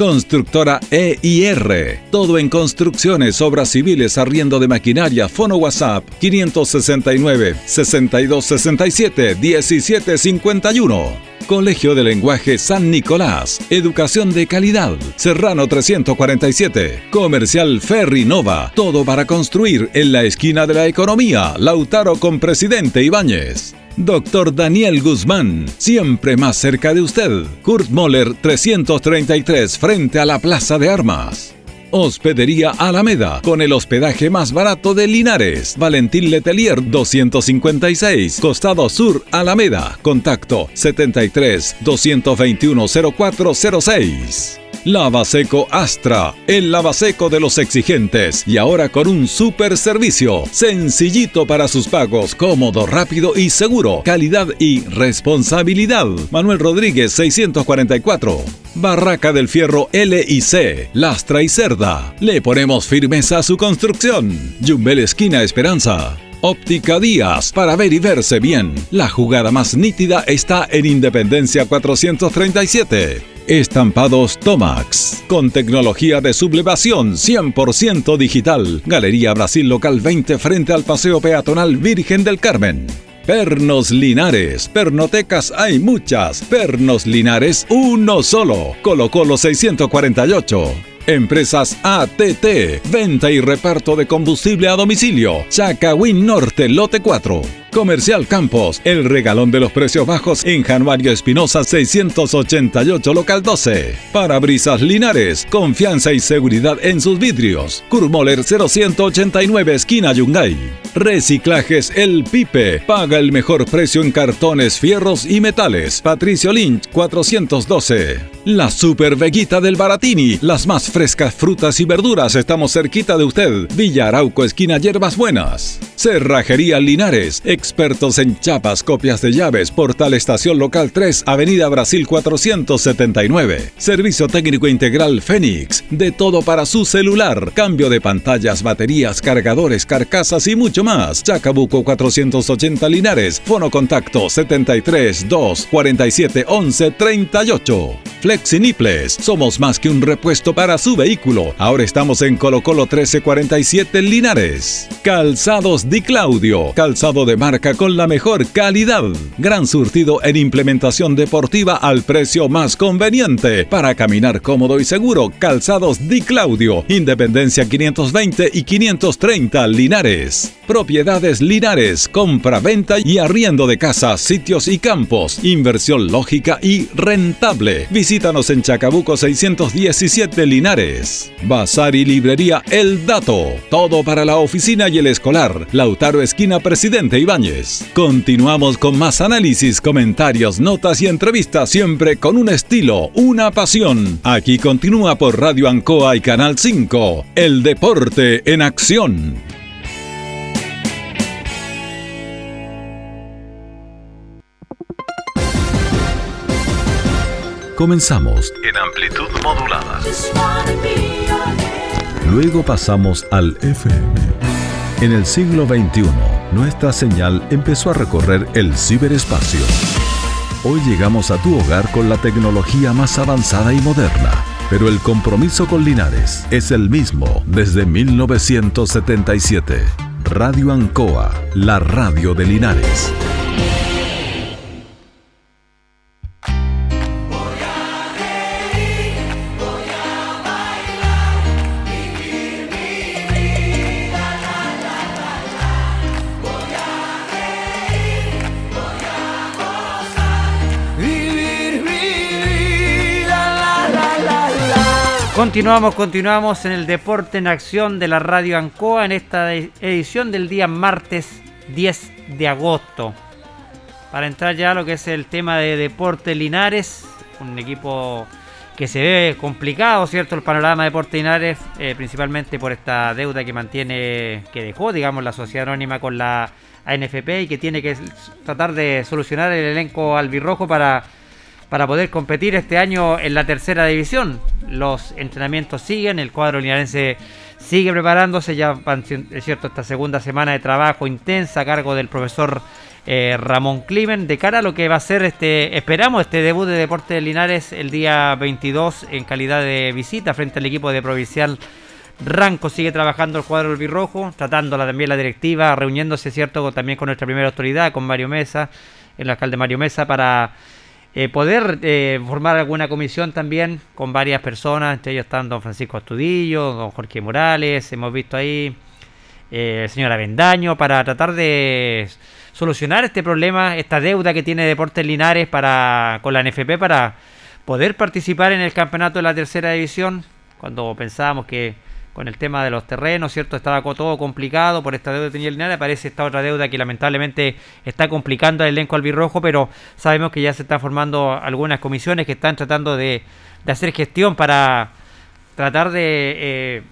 Constructora EIR. Todo en construcciones, obras civiles, arriendo de maquinaria, fono WhatsApp 569 6267 1751. Colegio de Lenguaje San Nicolás. Educación de calidad. Serrano 347. Comercial Ferri Nova. Todo para construir en la esquina de la economía. Lautaro con Presidente Ibáñez. Doctor Daniel Guzmán, siempre más cerca de usted. Kurt Moller 333 frente a la Plaza de Armas. Hospedería Alameda, con el hospedaje más barato de Linares. Valentín Letelier 256, Costado Sur Alameda. Contacto 73 221 0406. Lavaseco Astra, el lavaseco de los exigentes y ahora con un super servicio, sencillito para sus pagos, cómodo, rápido y seguro, calidad y responsabilidad. Manuel Rodríguez 644. Barraca del Fierro L y C, Lastra y Cerda. Le ponemos firmeza a su construcción. Jumbel Esquina Esperanza. Óptica Díaz, para ver y verse bien. La jugada más nítida está en Independencia 437. Estampados Tomax, con tecnología de sublevación 100% digital. Galería Brasil Local 20 frente al Paseo Peatonal Virgen del Carmen. Pernos Linares, pernotecas hay muchas. Pernos Linares, uno solo. Colo Colo 648. Empresas ATT, venta y reparto de combustible a domicilio. Chacawin Norte, lote 4. Comercial Campos, el regalón de los precios bajos en Januario Espinosa 688 local 12. Parabrisas Linares, confianza y seguridad en sus vidrios. Kurmoller 0189 esquina Yungay. Reciclajes El Pipe, paga el mejor precio en cartones, fierros y metales. Patricio Lynch 412. La Super Veguita del Baratini, las más frescas frutas y verduras, estamos cerquita de usted. Villa Arauco esquina Hierbas Buenas. Cerrajería Linares, expertos en chapas, copias de llaves, portal estación local 3, Avenida Brasil 479. Servicio técnico integral Fénix, de todo para su celular, cambio de pantallas, baterías, cargadores, carcasas y mucho más. Chacabuco 480 Linares, fono contacto 73 2 47 11 38. Flexiniples, somos más que un repuesto para su vehículo. Ahora estamos en Colo Colo 1347 Linares. Calzados Di Claudio, calzado de marca con la mejor calidad. Gran surtido en implementación deportiva al precio más conveniente. Para caminar cómodo y seguro, calzados Di Claudio, Independencia 520 y 530 Linares. Propiedades Linares, compra-venta y arriendo de casas, sitios y campos. Inversión lógica y rentable. Visítanos en Chacabuco 617 Linares. Bazar y librería El Dato. Todo para la oficina y el escolar. Lautaro Esquina Presidente Ibáñez. Continuamos con más análisis, comentarios, notas y entrevistas siempre con un estilo, una pasión. Aquí continúa por Radio Ancoa y Canal 5. El deporte en acción. Comenzamos en amplitud modulada. Luego pasamos al FM. En el siglo XXI, nuestra señal empezó a recorrer el ciberespacio. Hoy llegamos a tu hogar con la tecnología más avanzada y moderna, pero el compromiso con Linares es el mismo desde 1977. Radio Ancoa, la radio de Linares. Continuamos, continuamos en el Deporte en Acción de la Radio Ancoa en esta edición del día martes 10 de agosto. Para entrar ya a lo que es el tema de Deporte Linares, un equipo que se ve complicado, ¿cierto? El panorama de Deporte Linares, eh, principalmente por esta deuda que mantiene, que dejó, digamos, la sociedad anónima con la ANFP y que tiene que tratar de solucionar el elenco albirrojo para para poder competir este año en la tercera división. Los entrenamientos siguen, el cuadro linarense sigue preparándose, ya es cierto esta segunda semana de trabajo intensa a cargo del profesor eh, Ramón Climen de cara a lo que va a ser este, esperamos este debut de Deportes de Linares el día 22 en calidad de visita frente al equipo de Provincial Ranco sigue trabajando el cuadro del birrojo, tratándola también la directiva, reuniéndose, cierto, también con nuestra primera autoridad, con Mario Mesa, el alcalde Mario Mesa, para eh, poder eh, formar alguna comisión también con varias personas, entre ellos están don Francisco Astudillo, don Jorge Morales, hemos visto ahí eh, el señor Avendaño, para tratar de solucionar este problema, esta deuda que tiene Deportes Linares para, con la NFP para poder participar en el campeonato de la tercera división, cuando pensábamos que con el tema de los terrenos, ¿cierto? Estaba todo complicado por esta deuda de tenía Linares. Aparece esta otra deuda que lamentablemente está complicando el elenco albirrojo, pero sabemos que ya se están formando algunas comisiones que están tratando de, hacer gestión para tratar de eh,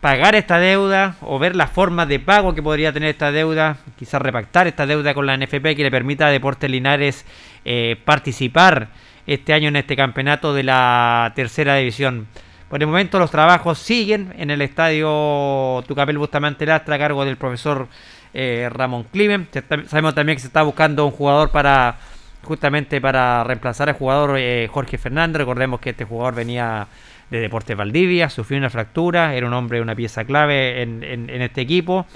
pagar esta deuda o ver las formas de pago que podría tener esta deuda, quizás repactar esta deuda con la NFP que le permita a Deportes Linares eh, participar este año en este campeonato de la tercera división. Por el momento los trabajos siguen en el estadio Tucapel Bustamante Lastra a cargo del profesor eh, Ramón Climen. Sabemos también que se está buscando un jugador para justamente para reemplazar al jugador eh, Jorge Fernández. Recordemos que este jugador venía de Deportes Valdivia, sufrió una fractura, era un hombre, una pieza clave en, este equipo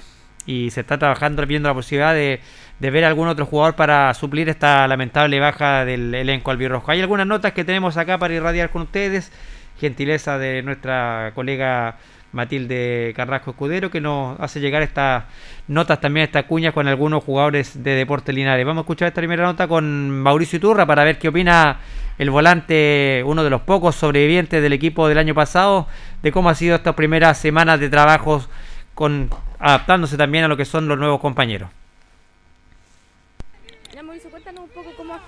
y se está trabajando viendo la posibilidad de, de, ver algún otro jugador para suplir esta lamentable baja del elenco albirrojo. Hay algunas notas que tenemos acá para irradiar con ustedes gentileza de nuestra colega Matilde Carrasco Escudero, que nos hace llegar estas notas también, estas cuñas con algunos jugadores de Deportes Linares. Vamos a escuchar esta primera nota con Mauricio Iturra para ver qué opina el volante, uno de los pocos sobrevivientes del equipo del año pasado, de cómo ha sido estas primeras semanas de trabajos con adaptándose también a lo que son los nuevos compañeros.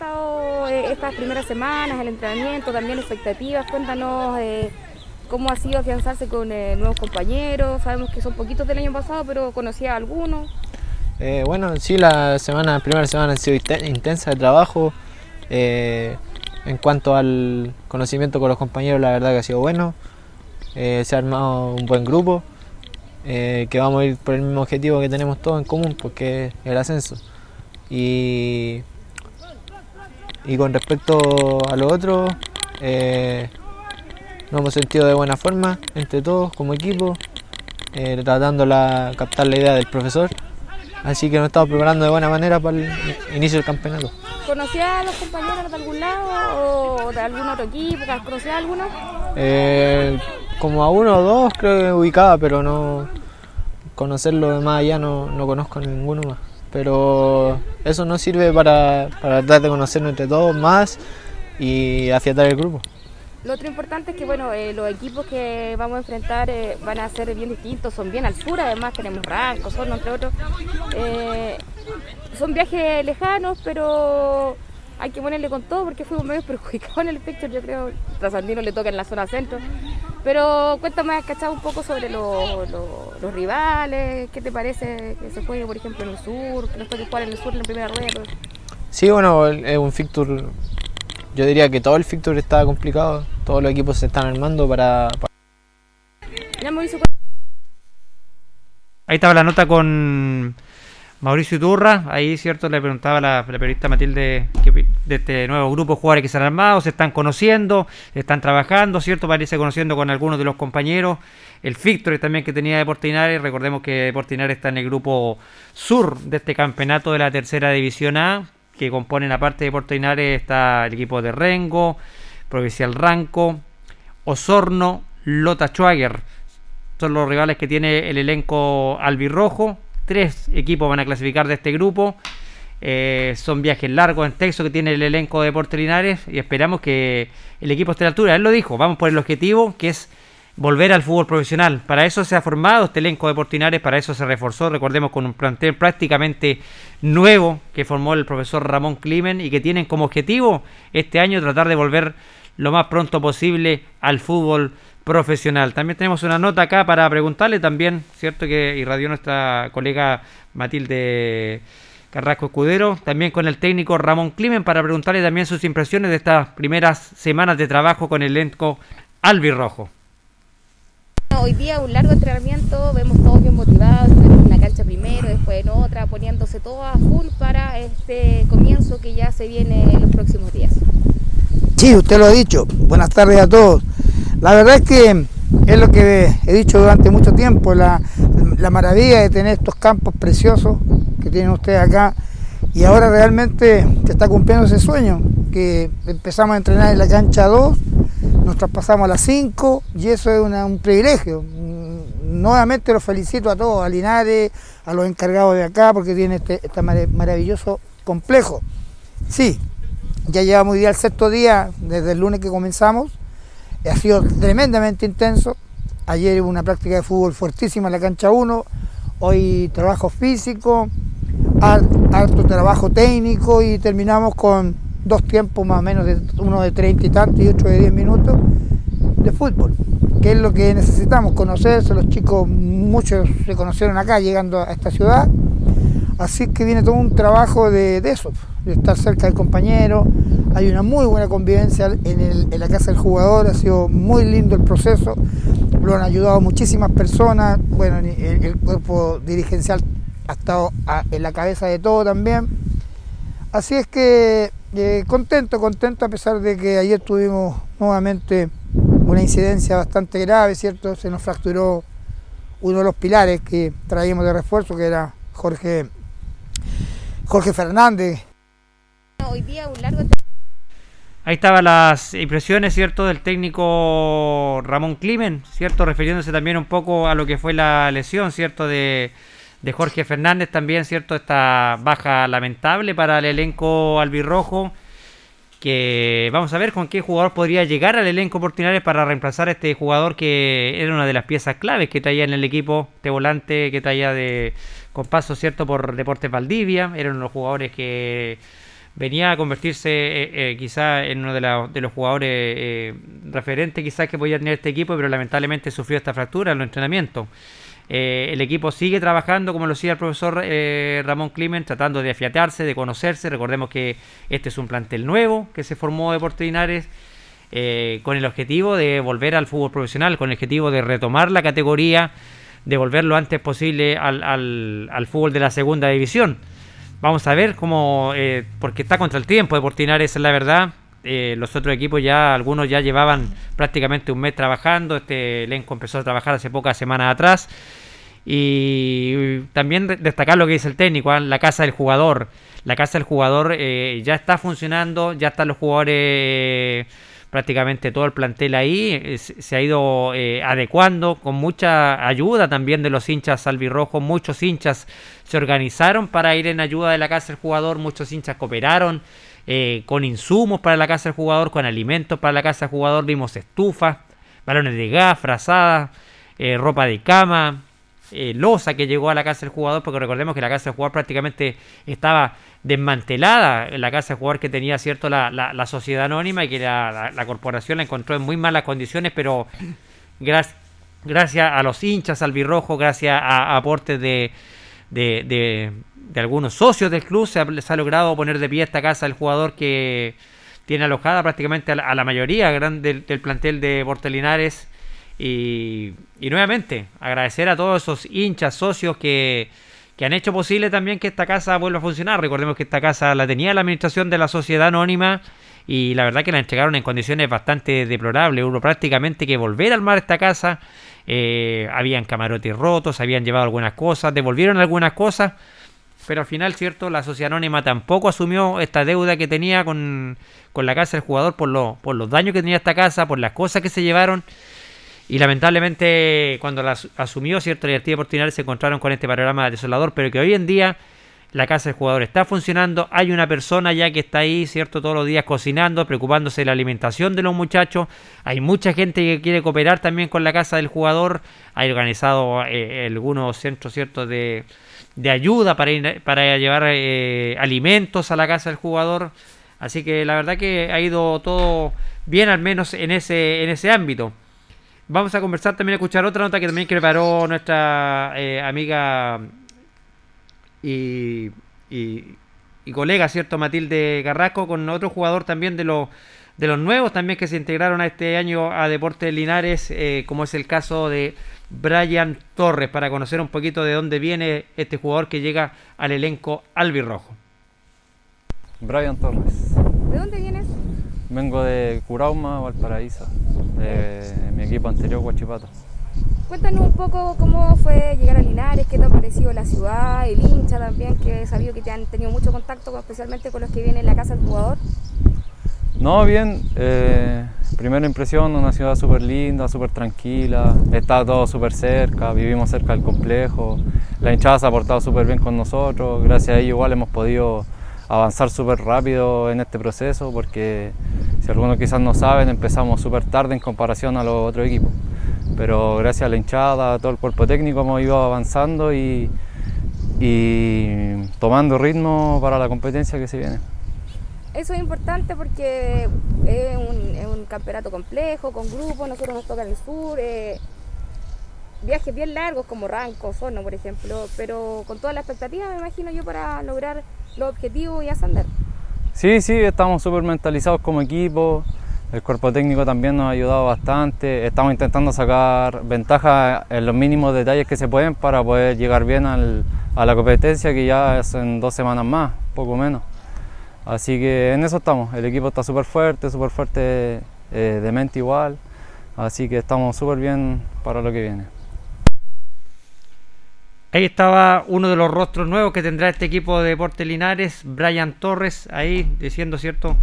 Eh, estas primeras semanas, el entrenamiento, también expectativas? Cuéntanos eh, cómo ha sido afianzarse con eh, nuevos compañeros. Sabemos que son poquitos del año pasado, pero conocía a algunos. bueno, sí, la semana, primera semana ha sido intensa de trabajo. en cuanto al conocimiento con los compañeros, la verdad que ha sido bueno. se ha armado un buen grupo. que vamos a ir por el mismo objetivo que tenemos todos en común, porque es el ascenso. Y y con respecto a lo otro, eh, nos hemos sentido de buena forma entre todos como equipo, eh, tratando de captar la idea del profesor. Así que nos estamos preparando de buena manera para el inicio del campeonato. ¿Conocía a los compañeros de algún lado o de algún otro equipo? ¿Conocía a alguno? Eh, como a uno o dos creo que ubicaba, pero no, conocerlo de más allá no, no conozco a ninguno más. Pero eso no sirve para, para tratar de conocernos entre todos más y afiatar el grupo. Lo otro importante es que bueno, eh, los equipos que vamos a enfrentar eh, van a ser bien distintos, son bien al sur, además tenemos Ranco, Sorno, entre otros. Eh, son viajes lejanos, pero hay que ponerle con todo porque fuimos medio perjudicados en el picture, yo creo. Trasandino le toca en la zona centro. Pero cuéntame, ¿cachado un poco sobre los rivales? ¿Qué te parece que se juegue, por ejemplo, en el sur? Que no puede jugar en el sur en la primera rueda. Sí, bueno, es un fixture yo diría que todo el fixture está complicado, todos los equipos se están armando para... Ahí estaba la nota con Mauricio Iturra, ahí cierto le preguntaba a la, periodista Matilde de este nuevo grupo de jugadores que se han armado, se están conociendo, están trabajando, cierto, parece conociendo con algunos de los compañeros, el fixture también que tenía Deportinares, recordemos que Deportinares está en el grupo sur de este campeonato de la tercera división A, que componen aparte de Puerto Linares está el equipo de Rengo, Provincial Ranco, Osorno, Lota Schwager. Son los rivales que tiene el elenco albirrojo. Tres equipos van a clasificar de este grupo. Eh, son viajes largos en texto que tiene el elenco de Puerto Linares y esperamos que el equipo esté a la altura. Él lo dijo, vamos por el objetivo que es volver al fútbol profesional. Para eso se ha formado este elenco de Portinares, para eso se reforzó, recordemos, con un plantel prácticamente nuevo que formó el profesor Ramón Climen y que tienen como objetivo este año tratar de volver lo más pronto posible al fútbol profesional. También tenemos una nota acá para preguntarle también, cierto que irradió nuestra colega Matilde Carrasco Escudero, también con el técnico Ramón Climen para preguntarle también sus impresiones de estas primeras semanas de trabajo con el elenco albirrojo. Hoy día un largo entrenamiento, vemos todos bien motivados, en la cancha primero, después en otra, poniéndose todo a full para este comienzo que ya se viene en los próximos días. Sí, usted lo ha dicho. Buenas tardes a todos. La verdad es que es lo que he dicho durante mucho tiempo, la, la maravilla de tener estos campos preciosos que tienen ustedes acá y ahora realmente se está cumpliendo ese sueño, que empezamos a entrenar en la cancha 2 nos traspasamos a las 5 y eso es un privilegio. Nuevamente los felicito a todos, a Linares, a los encargados de acá, porque tiene este, este maravilloso complejo. Sí, ya llevamos día el sexto día desde el lunes que comenzamos. Ha sido tremendamente intenso. Ayer hubo una práctica de fútbol fuertísima en la cancha 1. Hoy trabajo físico, harto trabajo técnico y terminamos con dos tiempos más o menos, de, uno de 30 y tantos y otro de 10 minutos de fútbol, que es lo que necesitamos, conocerse, los chicos, muchos se conocieron acá llegando a esta ciudad, así que viene todo un trabajo de, eso, de estar cerca del compañero, hay una muy buena convivencia en, la casa del jugador, ha sido muy lindo el proceso, lo han ayudado muchísimas personas, bueno, el, cuerpo dirigencial ha estado en la cabeza de todo también, así es que eh, contento, contento a pesar de que ayer tuvimos nuevamente una incidencia bastante grave, ¿cierto? Se nos fracturó uno de los pilares que traíamos de refuerzo, que era Jorge, Jorge Fernández. Hoy día un largo... Ahí estaban las impresiones, ¿cierto?, del técnico Ramón Climen, ¿cierto?, refiriéndose también un poco a lo que fue la lesión, ¿cierto?, de de Jorge Fernández también, ¿cierto? Esta baja lamentable para el elenco albirrojo. Que vamos a ver con qué jugador podría llegar al elenco Portinares para reemplazar a este jugador que era una de las piezas claves que traía en el equipo, este volante que traía de con paso, ¿cierto? Por Deportes Valdivia. Eran los jugadores que venía a convertirse eh, eh, quizá en uno de, de los jugadores eh, referentes quizás que podía tener este equipo, pero lamentablemente sufrió esta fractura en los entrenamientos. Eh, el equipo sigue trabajando, como lo decía el profesor eh, Ramón Climen, tratando de afiatarse, de conocerse. Recordemos que este es un plantel nuevo que se formó de Portinares eh, con el objetivo de volver al fútbol profesional, con el objetivo de retomar la categoría, de volver lo antes posible al, al, fútbol de la segunda división. Vamos a ver cómo, porque está contra el tiempo de Portinares, es la verdad. los otros equipos ya, algunos ya llevaban prácticamente un mes trabajando. Este elenco empezó a trabajar hace pocas semanas atrás. Y también destacar lo que dice el técnico, ¿ah? la casa del jugador. La casa del jugador eh, ya está funcionando, ya están los jugadores prácticamente todo el plantel ahí, se ha ido eh, adecuando con mucha ayuda también de los hinchas albirrojos, muchos hinchas se organizaron para ir en ayuda de la casa del jugador, muchos hinchas cooperaron eh, con insumos para la casa del jugador, con alimentos para la casa del jugador, vimos estufas, balones de gas, frazadas, eh, ropa de cama, losa que llegó a la casa del jugador, porque recordemos que la casa del jugador prácticamente estaba desmantelada la casa de jugador que tenía cierto la, la, sociedad anónima y que la, la, corporación la encontró en muy malas condiciones, pero gracias, gracias a los hinchas albirrojos, gracias a, aportes de, de, de, algunos socios del club, se ha, logrado poner de pie esta casa del jugador que tiene alojada prácticamente a la, mayoría del, del, plantel de Portelinares. Y, y nuevamente, agradecer a todos esos hinchas, socios que que han hecho posible también que esta casa vuelva a funcionar. Recordemos que esta casa la tenía la administración de la sociedad anónima y la verdad que la entregaron en condiciones bastante deplorables. Hubo prácticamente que volver al mar esta casa. Eh, habían camarotes rotos, habían llevado algunas cosas, devolvieron algunas cosas, pero al final, cierto, la sociedad anónima tampoco asumió esta deuda que tenía con, con la casa del jugador por, lo, por los daños que tenía esta casa, por las cosas que se llevaron. Y lamentablemente, cuando la asumió cierto Libertad Portinales, se encontraron con este panorama desolador, pero que hoy en día la casa del jugador está funcionando. Hay una persona ya que está ahí, ¿cierto? Todos los días cocinando, preocupándose de la alimentación de los muchachos. Hay mucha gente que quiere cooperar también con la casa del jugador. Hay organizado eh, algunos centros, ¿cierto? De, de ayuda para, para llevar eh, alimentos a la casa del jugador. Así que la verdad que ha ido todo bien, al menos en ese, en ese ámbito. Vamos a conversar también, a escuchar otra nota que también preparó nuestra eh, amiga y, colega, ¿cierto? Matilde Garrasco, con otro jugador también de los, de los nuevos también que se integraron a este año a Deportes Linares, eh, como es el caso de Brian Torres, para conocer un poquito de dónde viene este jugador que llega al elenco albirrojo. Brian Torres. ¿De dónde vienes? Vengo de Curauma, Valparaíso, de mi equipo anterior, Huachipato. Cuéntanos un poco cómo fue llegar a Linares, qué te ha parecido la ciudad, el hincha también, que he sabido que te han tenido mucho contacto, especialmente con los que vienen en la casa del jugador. No, bien. Eh, primera impresión, una ciudad súper linda, súper tranquila. Está todo súper cerca, vivimos cerca del complejo. La hinchada se ha portado súper bien con nosotros. Gracias a ello igual hemos podido avanzar súper rápido en este proceso porque si algunos quizás no saben, empezamos súper tarde en comparación a los otros equipos. Pero gracias a la hinchada, a todo el cuerpo técnico hemos ido avanzando y, y tomando ritmo para la competencia que se viene. Eso es importante porque es un, campeonato complejo, con grupos, nosotros nos toca el sur, eh, viajes bien largos como Ranco, Sono, por ejemplo, pero con toda la expectativa, me imagino yo, para lograr los objetivos y ascender. Sí, sí, estamos súper mentalizados como equipo. El cuerpo técnico también nos ha ayudado bastante. Estamos intentando sacar ventaja en los mínimos detalles que se pueden para poder llegar bien a la competencia que ya es en dos semanas más, poco menos. Así que en eso estamos. El equipo está súper fuerte, súper fuerte eh, de mente igual. Así que estamos súper bien para lo que viene. Ahí estaba uno de los rostros nuevos que tendrá este equipo de Deportes Linares, Brian Torres, ahí diciendo, ¿cierto?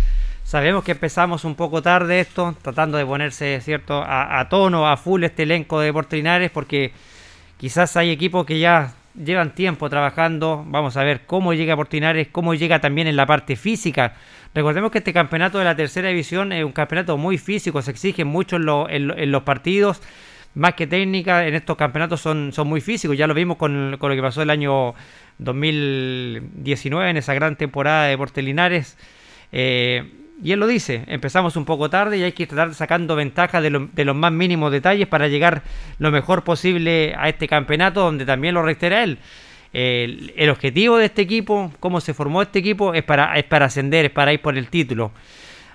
Sabemos que empezamos un poco tarde esto, tratando de ponerse, ¿cierto?, a, tono, a full este elenco de Deportes Linares, porque quizás hay equipos que ya llevan tiempo trabajando. Vamos a ver cómo llega Portinares, cómo llega también en la parte física. Recordemos que este campeonato de la tercera división es un campeonato muy físico, se exige mucho en los partidos más que técnica, en estos campeonatos son, son muy físicos. Ya lo vimos con, lo que pasó el año 2019, en esa gran temporada de Portelinares. Eh, y él lo dice, empezamos un poco tarde y hay que estar sacando ventaja de, los más mínimos detalles para llegar lo mejor posible a este campeonato, donde también lo reitera él. El, el, objetivo de este equipo, cómo se formó este equipo, es para, es para ascender, es para ir por el título.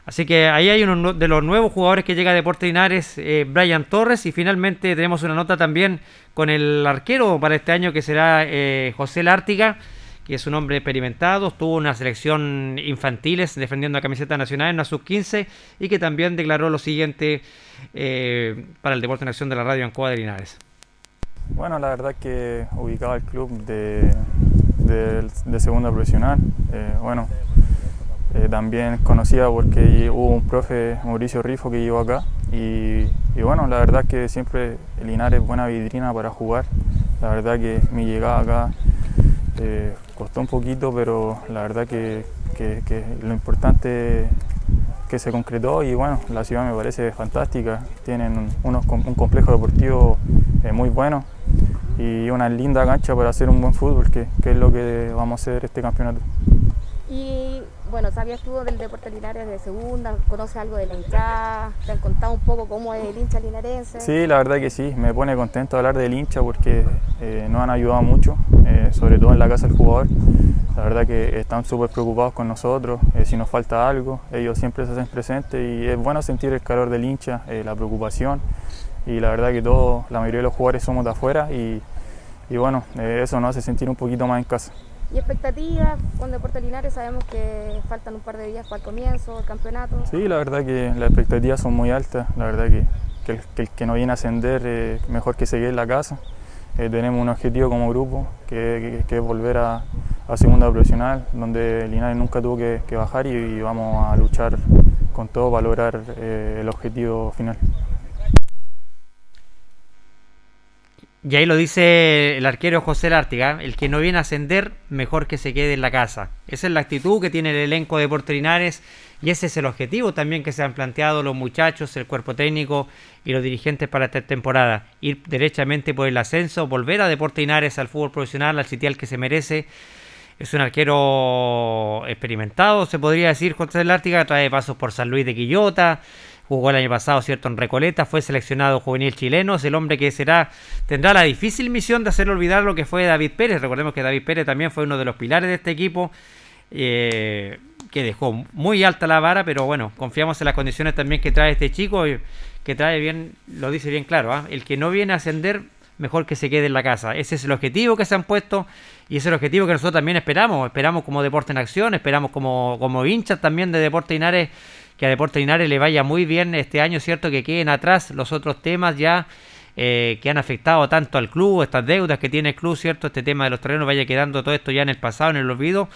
Así que ahí hay uno de los nuevos jugadores que llega a Deportes Linares, eh, Brian Torres. Y finalmente tenemos una nota también con el arquero para este año que será eh, José Lártiga, que es un hombre experimentado. Tuvo una selección infantiles defendiendo la camiseta nacional en la sub-15 y que también declaró lo siguiente eh, para el Deporte en Acción de la Radio Ancoa de Linares. Bueno, la verdad que ubicaba el club de, de, segunda profesional. bueno eh, también conocida porque hubo un profe, Mauricio Rifo, que llegó acá. Y, bueno, la verdad que siempre Linares es buena vidrina para jugar. La verdad que mi llegada acá eh, costó un poquito, pero la verdad que, lo importante que se concretó y bueno, la ciudad me parece fantástica. Tienen unos, un complejo deportivo eh, muy bueno y una linda cancha para hacer un buen fútbol, que, que es lo que vamos a hacer este campeonato. Y bueno, ¿sabías tú del deporte Linares de segunda? ¿Conoces algo de la hinchada? ¿Te han contado un poco cómo es el hincha linarense? Sí, la verdad que sí, me pone contento hablar del hincha porque eh, nos han ayudado mucho, eh, sobre todo en la casa del jugador. La verdad que están súper preocupados con nosotros, eh, si nos falta algo, ellos siempre se hacen presentes y es bueno sentir el calor del hincha, la preocupación y la verdad que todos, la mayoría de los jugadores somos de afuera y, y bueno, eso nos hace sentir un poquito más en casa. ¿Y expectativas con Deportes Linares? Sabemos que faltan un par de días para el comienzo del campeonato. Sí, la verdad que las expectativas son muy altas. La verdad que, el, que, no viene a ascender, mejor que seguir en la casa. Eh, tenemos un objetivo como grupo, que, es volver a, segunda profesional, donde Linares nunca tuvo que, bajar y, vamos a luchar con todo para lograr eh, el objetivo final. Y ahí lo dice el arquero José Lártiga, el que no viene a ascender, mejor que se quede en la casa. Esa es la actitud que tiene el elenco de Portrinares y ese es el objetivo también que se han planteado los muchachos, el cuerpo técnico y los dirigentes para esta temporada. Ir derechamente por el ascenso, volver a Deportes al fútbol profesional, al sitial que se merece. Es un arquero experimentado, se podría decir, José Lártiga, trae pasos por San Luis de Quillota, jugó el año pasado, ¿cierto? En Recoleta, fue seleccionado juvenil chileno, es el hombre que será, tendrá la difícil misión de hacer olvidar lo que fue David Pérez. Recordemos que David Pérez también fue uno de los pilares de este equipo, eh, que dejó muy alta la vara, pero bueno, confiamos en las condiciones también que trae este chico, que trae bien, lo dice bien claro, ¿ah? el que no viene a ascender, mejor que se quede en la casa. Ese es el objetivo que se han puesto y es el objetivo que nosotros también esperamos. Esperamos como deporte en acción, esperamos como, como hinchas también de Deporte Inares que a Deportes Linares le vaya muy bien este año, ¿cierto? Que queden atrás los otros temas ya eh, que han afectado tanto al club, estas deudas que tiene el club, ¿cierto? Este tema de los terrenos vaya quedando todo esto ya en el pasado, en el olvido,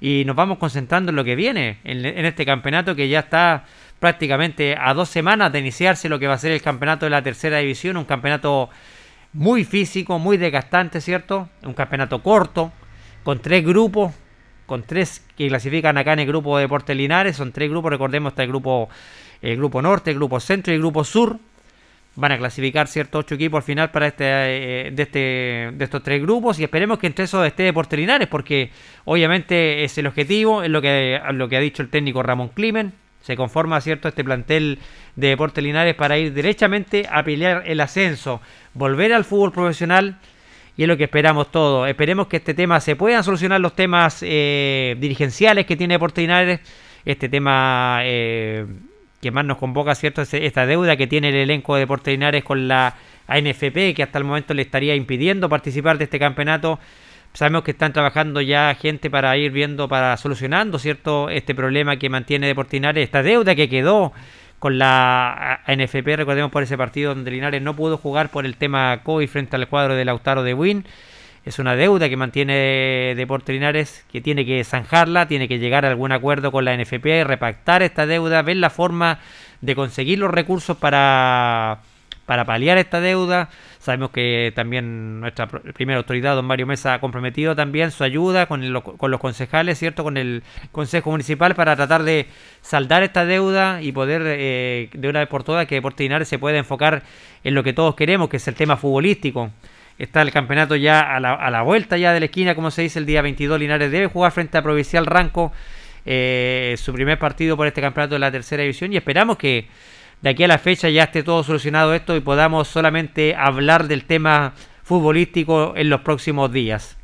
y nos vamos concentrando en lo que viene, en, este campeonato que ya está prácticamente a dos semanas de iniciarse lo que va a ser el campeonato de la tercera división, un campeonato muy físico, muy desgastante, ¿cierto? Un campeonato corto, con tres grupos, con tres que clasifican acá en el grupo de Deportes Linares. Son tres grupos, recordemos, está el grupo, el grupo norte, el grupo centro y el grupo sur. Van a clasificar ciertos ocho equipos al final para este, eh, de, este, de estos tres grupos y esperemos que entre esos esté Deportes Linares porque obviamente es el objetivo, es lo que, lo que ha dicho el técnico Ramón Climen. Se conforma cierto este plantel de Deportes Linares para ir derechamente a pelear el ascenso, volver al fútbol profesional y es lo que esperamos todos. Esperemos que este tema se puedan solucionar los temas eh, dirigenciales que tiene Deportes este tema eh, que más nos convoca, ¿cierto? Esta deuda que tiene el elenco de Deportes con la ANFP, que hasta el momento le estaría impidiendo participar de este campeonato. Sabemos que están trabajando ya gente para ir viendo, para solucionando, ¿cierto? Este problema que mantiene Deportes esta deuda que quedó con la NFP, recordemos por ese partido donde Linares no pudo jugar por el tema COVID frente al cuadro de Lautaro de Win. Es una deuda que mantiene Deportes Linares, que tiene que zanjarla, tiene que llegar a algún acuerdo con la NFP, repactar esta deuda, ver la forma de conseguir los recursos para para paliar esta deuda. Sabemos que también nuestra primera autoridad, don Mario Mesa, ha comprometido también su ayuda con, los concejales, ¿cierto? Con el Consejo Municipal para tratar de saldar esta deuda y poder eh, de una vez por todas que Deportes Linares se pueda enfocar en lo que todos queremos, que es el tema futbolístico. Está el campeonato ya a la, a la vuelta ya de la esquina, como se dice, el día 22 Linares debe jugar frente a Provincial Ranco eh, su primer partido por este campeonato de la tercera división y esperamos que de aquí a la fecha ya esté todo solucionado esto y podamos solamente hablar del tema futbolístico en los próximos días.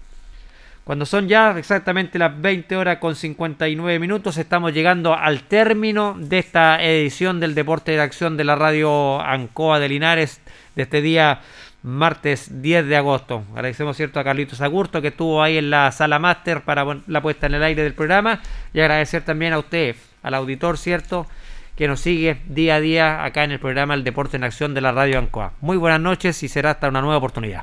Cuando son ya exactamente las 20 horas con 59 minutos, estamos llegando al término de esta edición del Deporte de Acción de la radio Ancoa de Linares de este día martes 10 de agosto. Agradecemos cierto a Carlitos Agurto que estuvo ahí en la sala máster para la puesta en el aire del programa y agradecer también a usted, al auditor, cierto, que nos sigue día a día acá en el programa El Deporte en Acción de la Radio Ancoa. Muy buenas noches y será hasta una nueva oportunidad.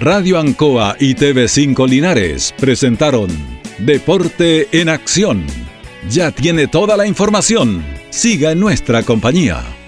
Radio Ancoa y TV5 Linares presentaron Deporte en acción. Ya tiene toda la información. Siga en nuestra compañía.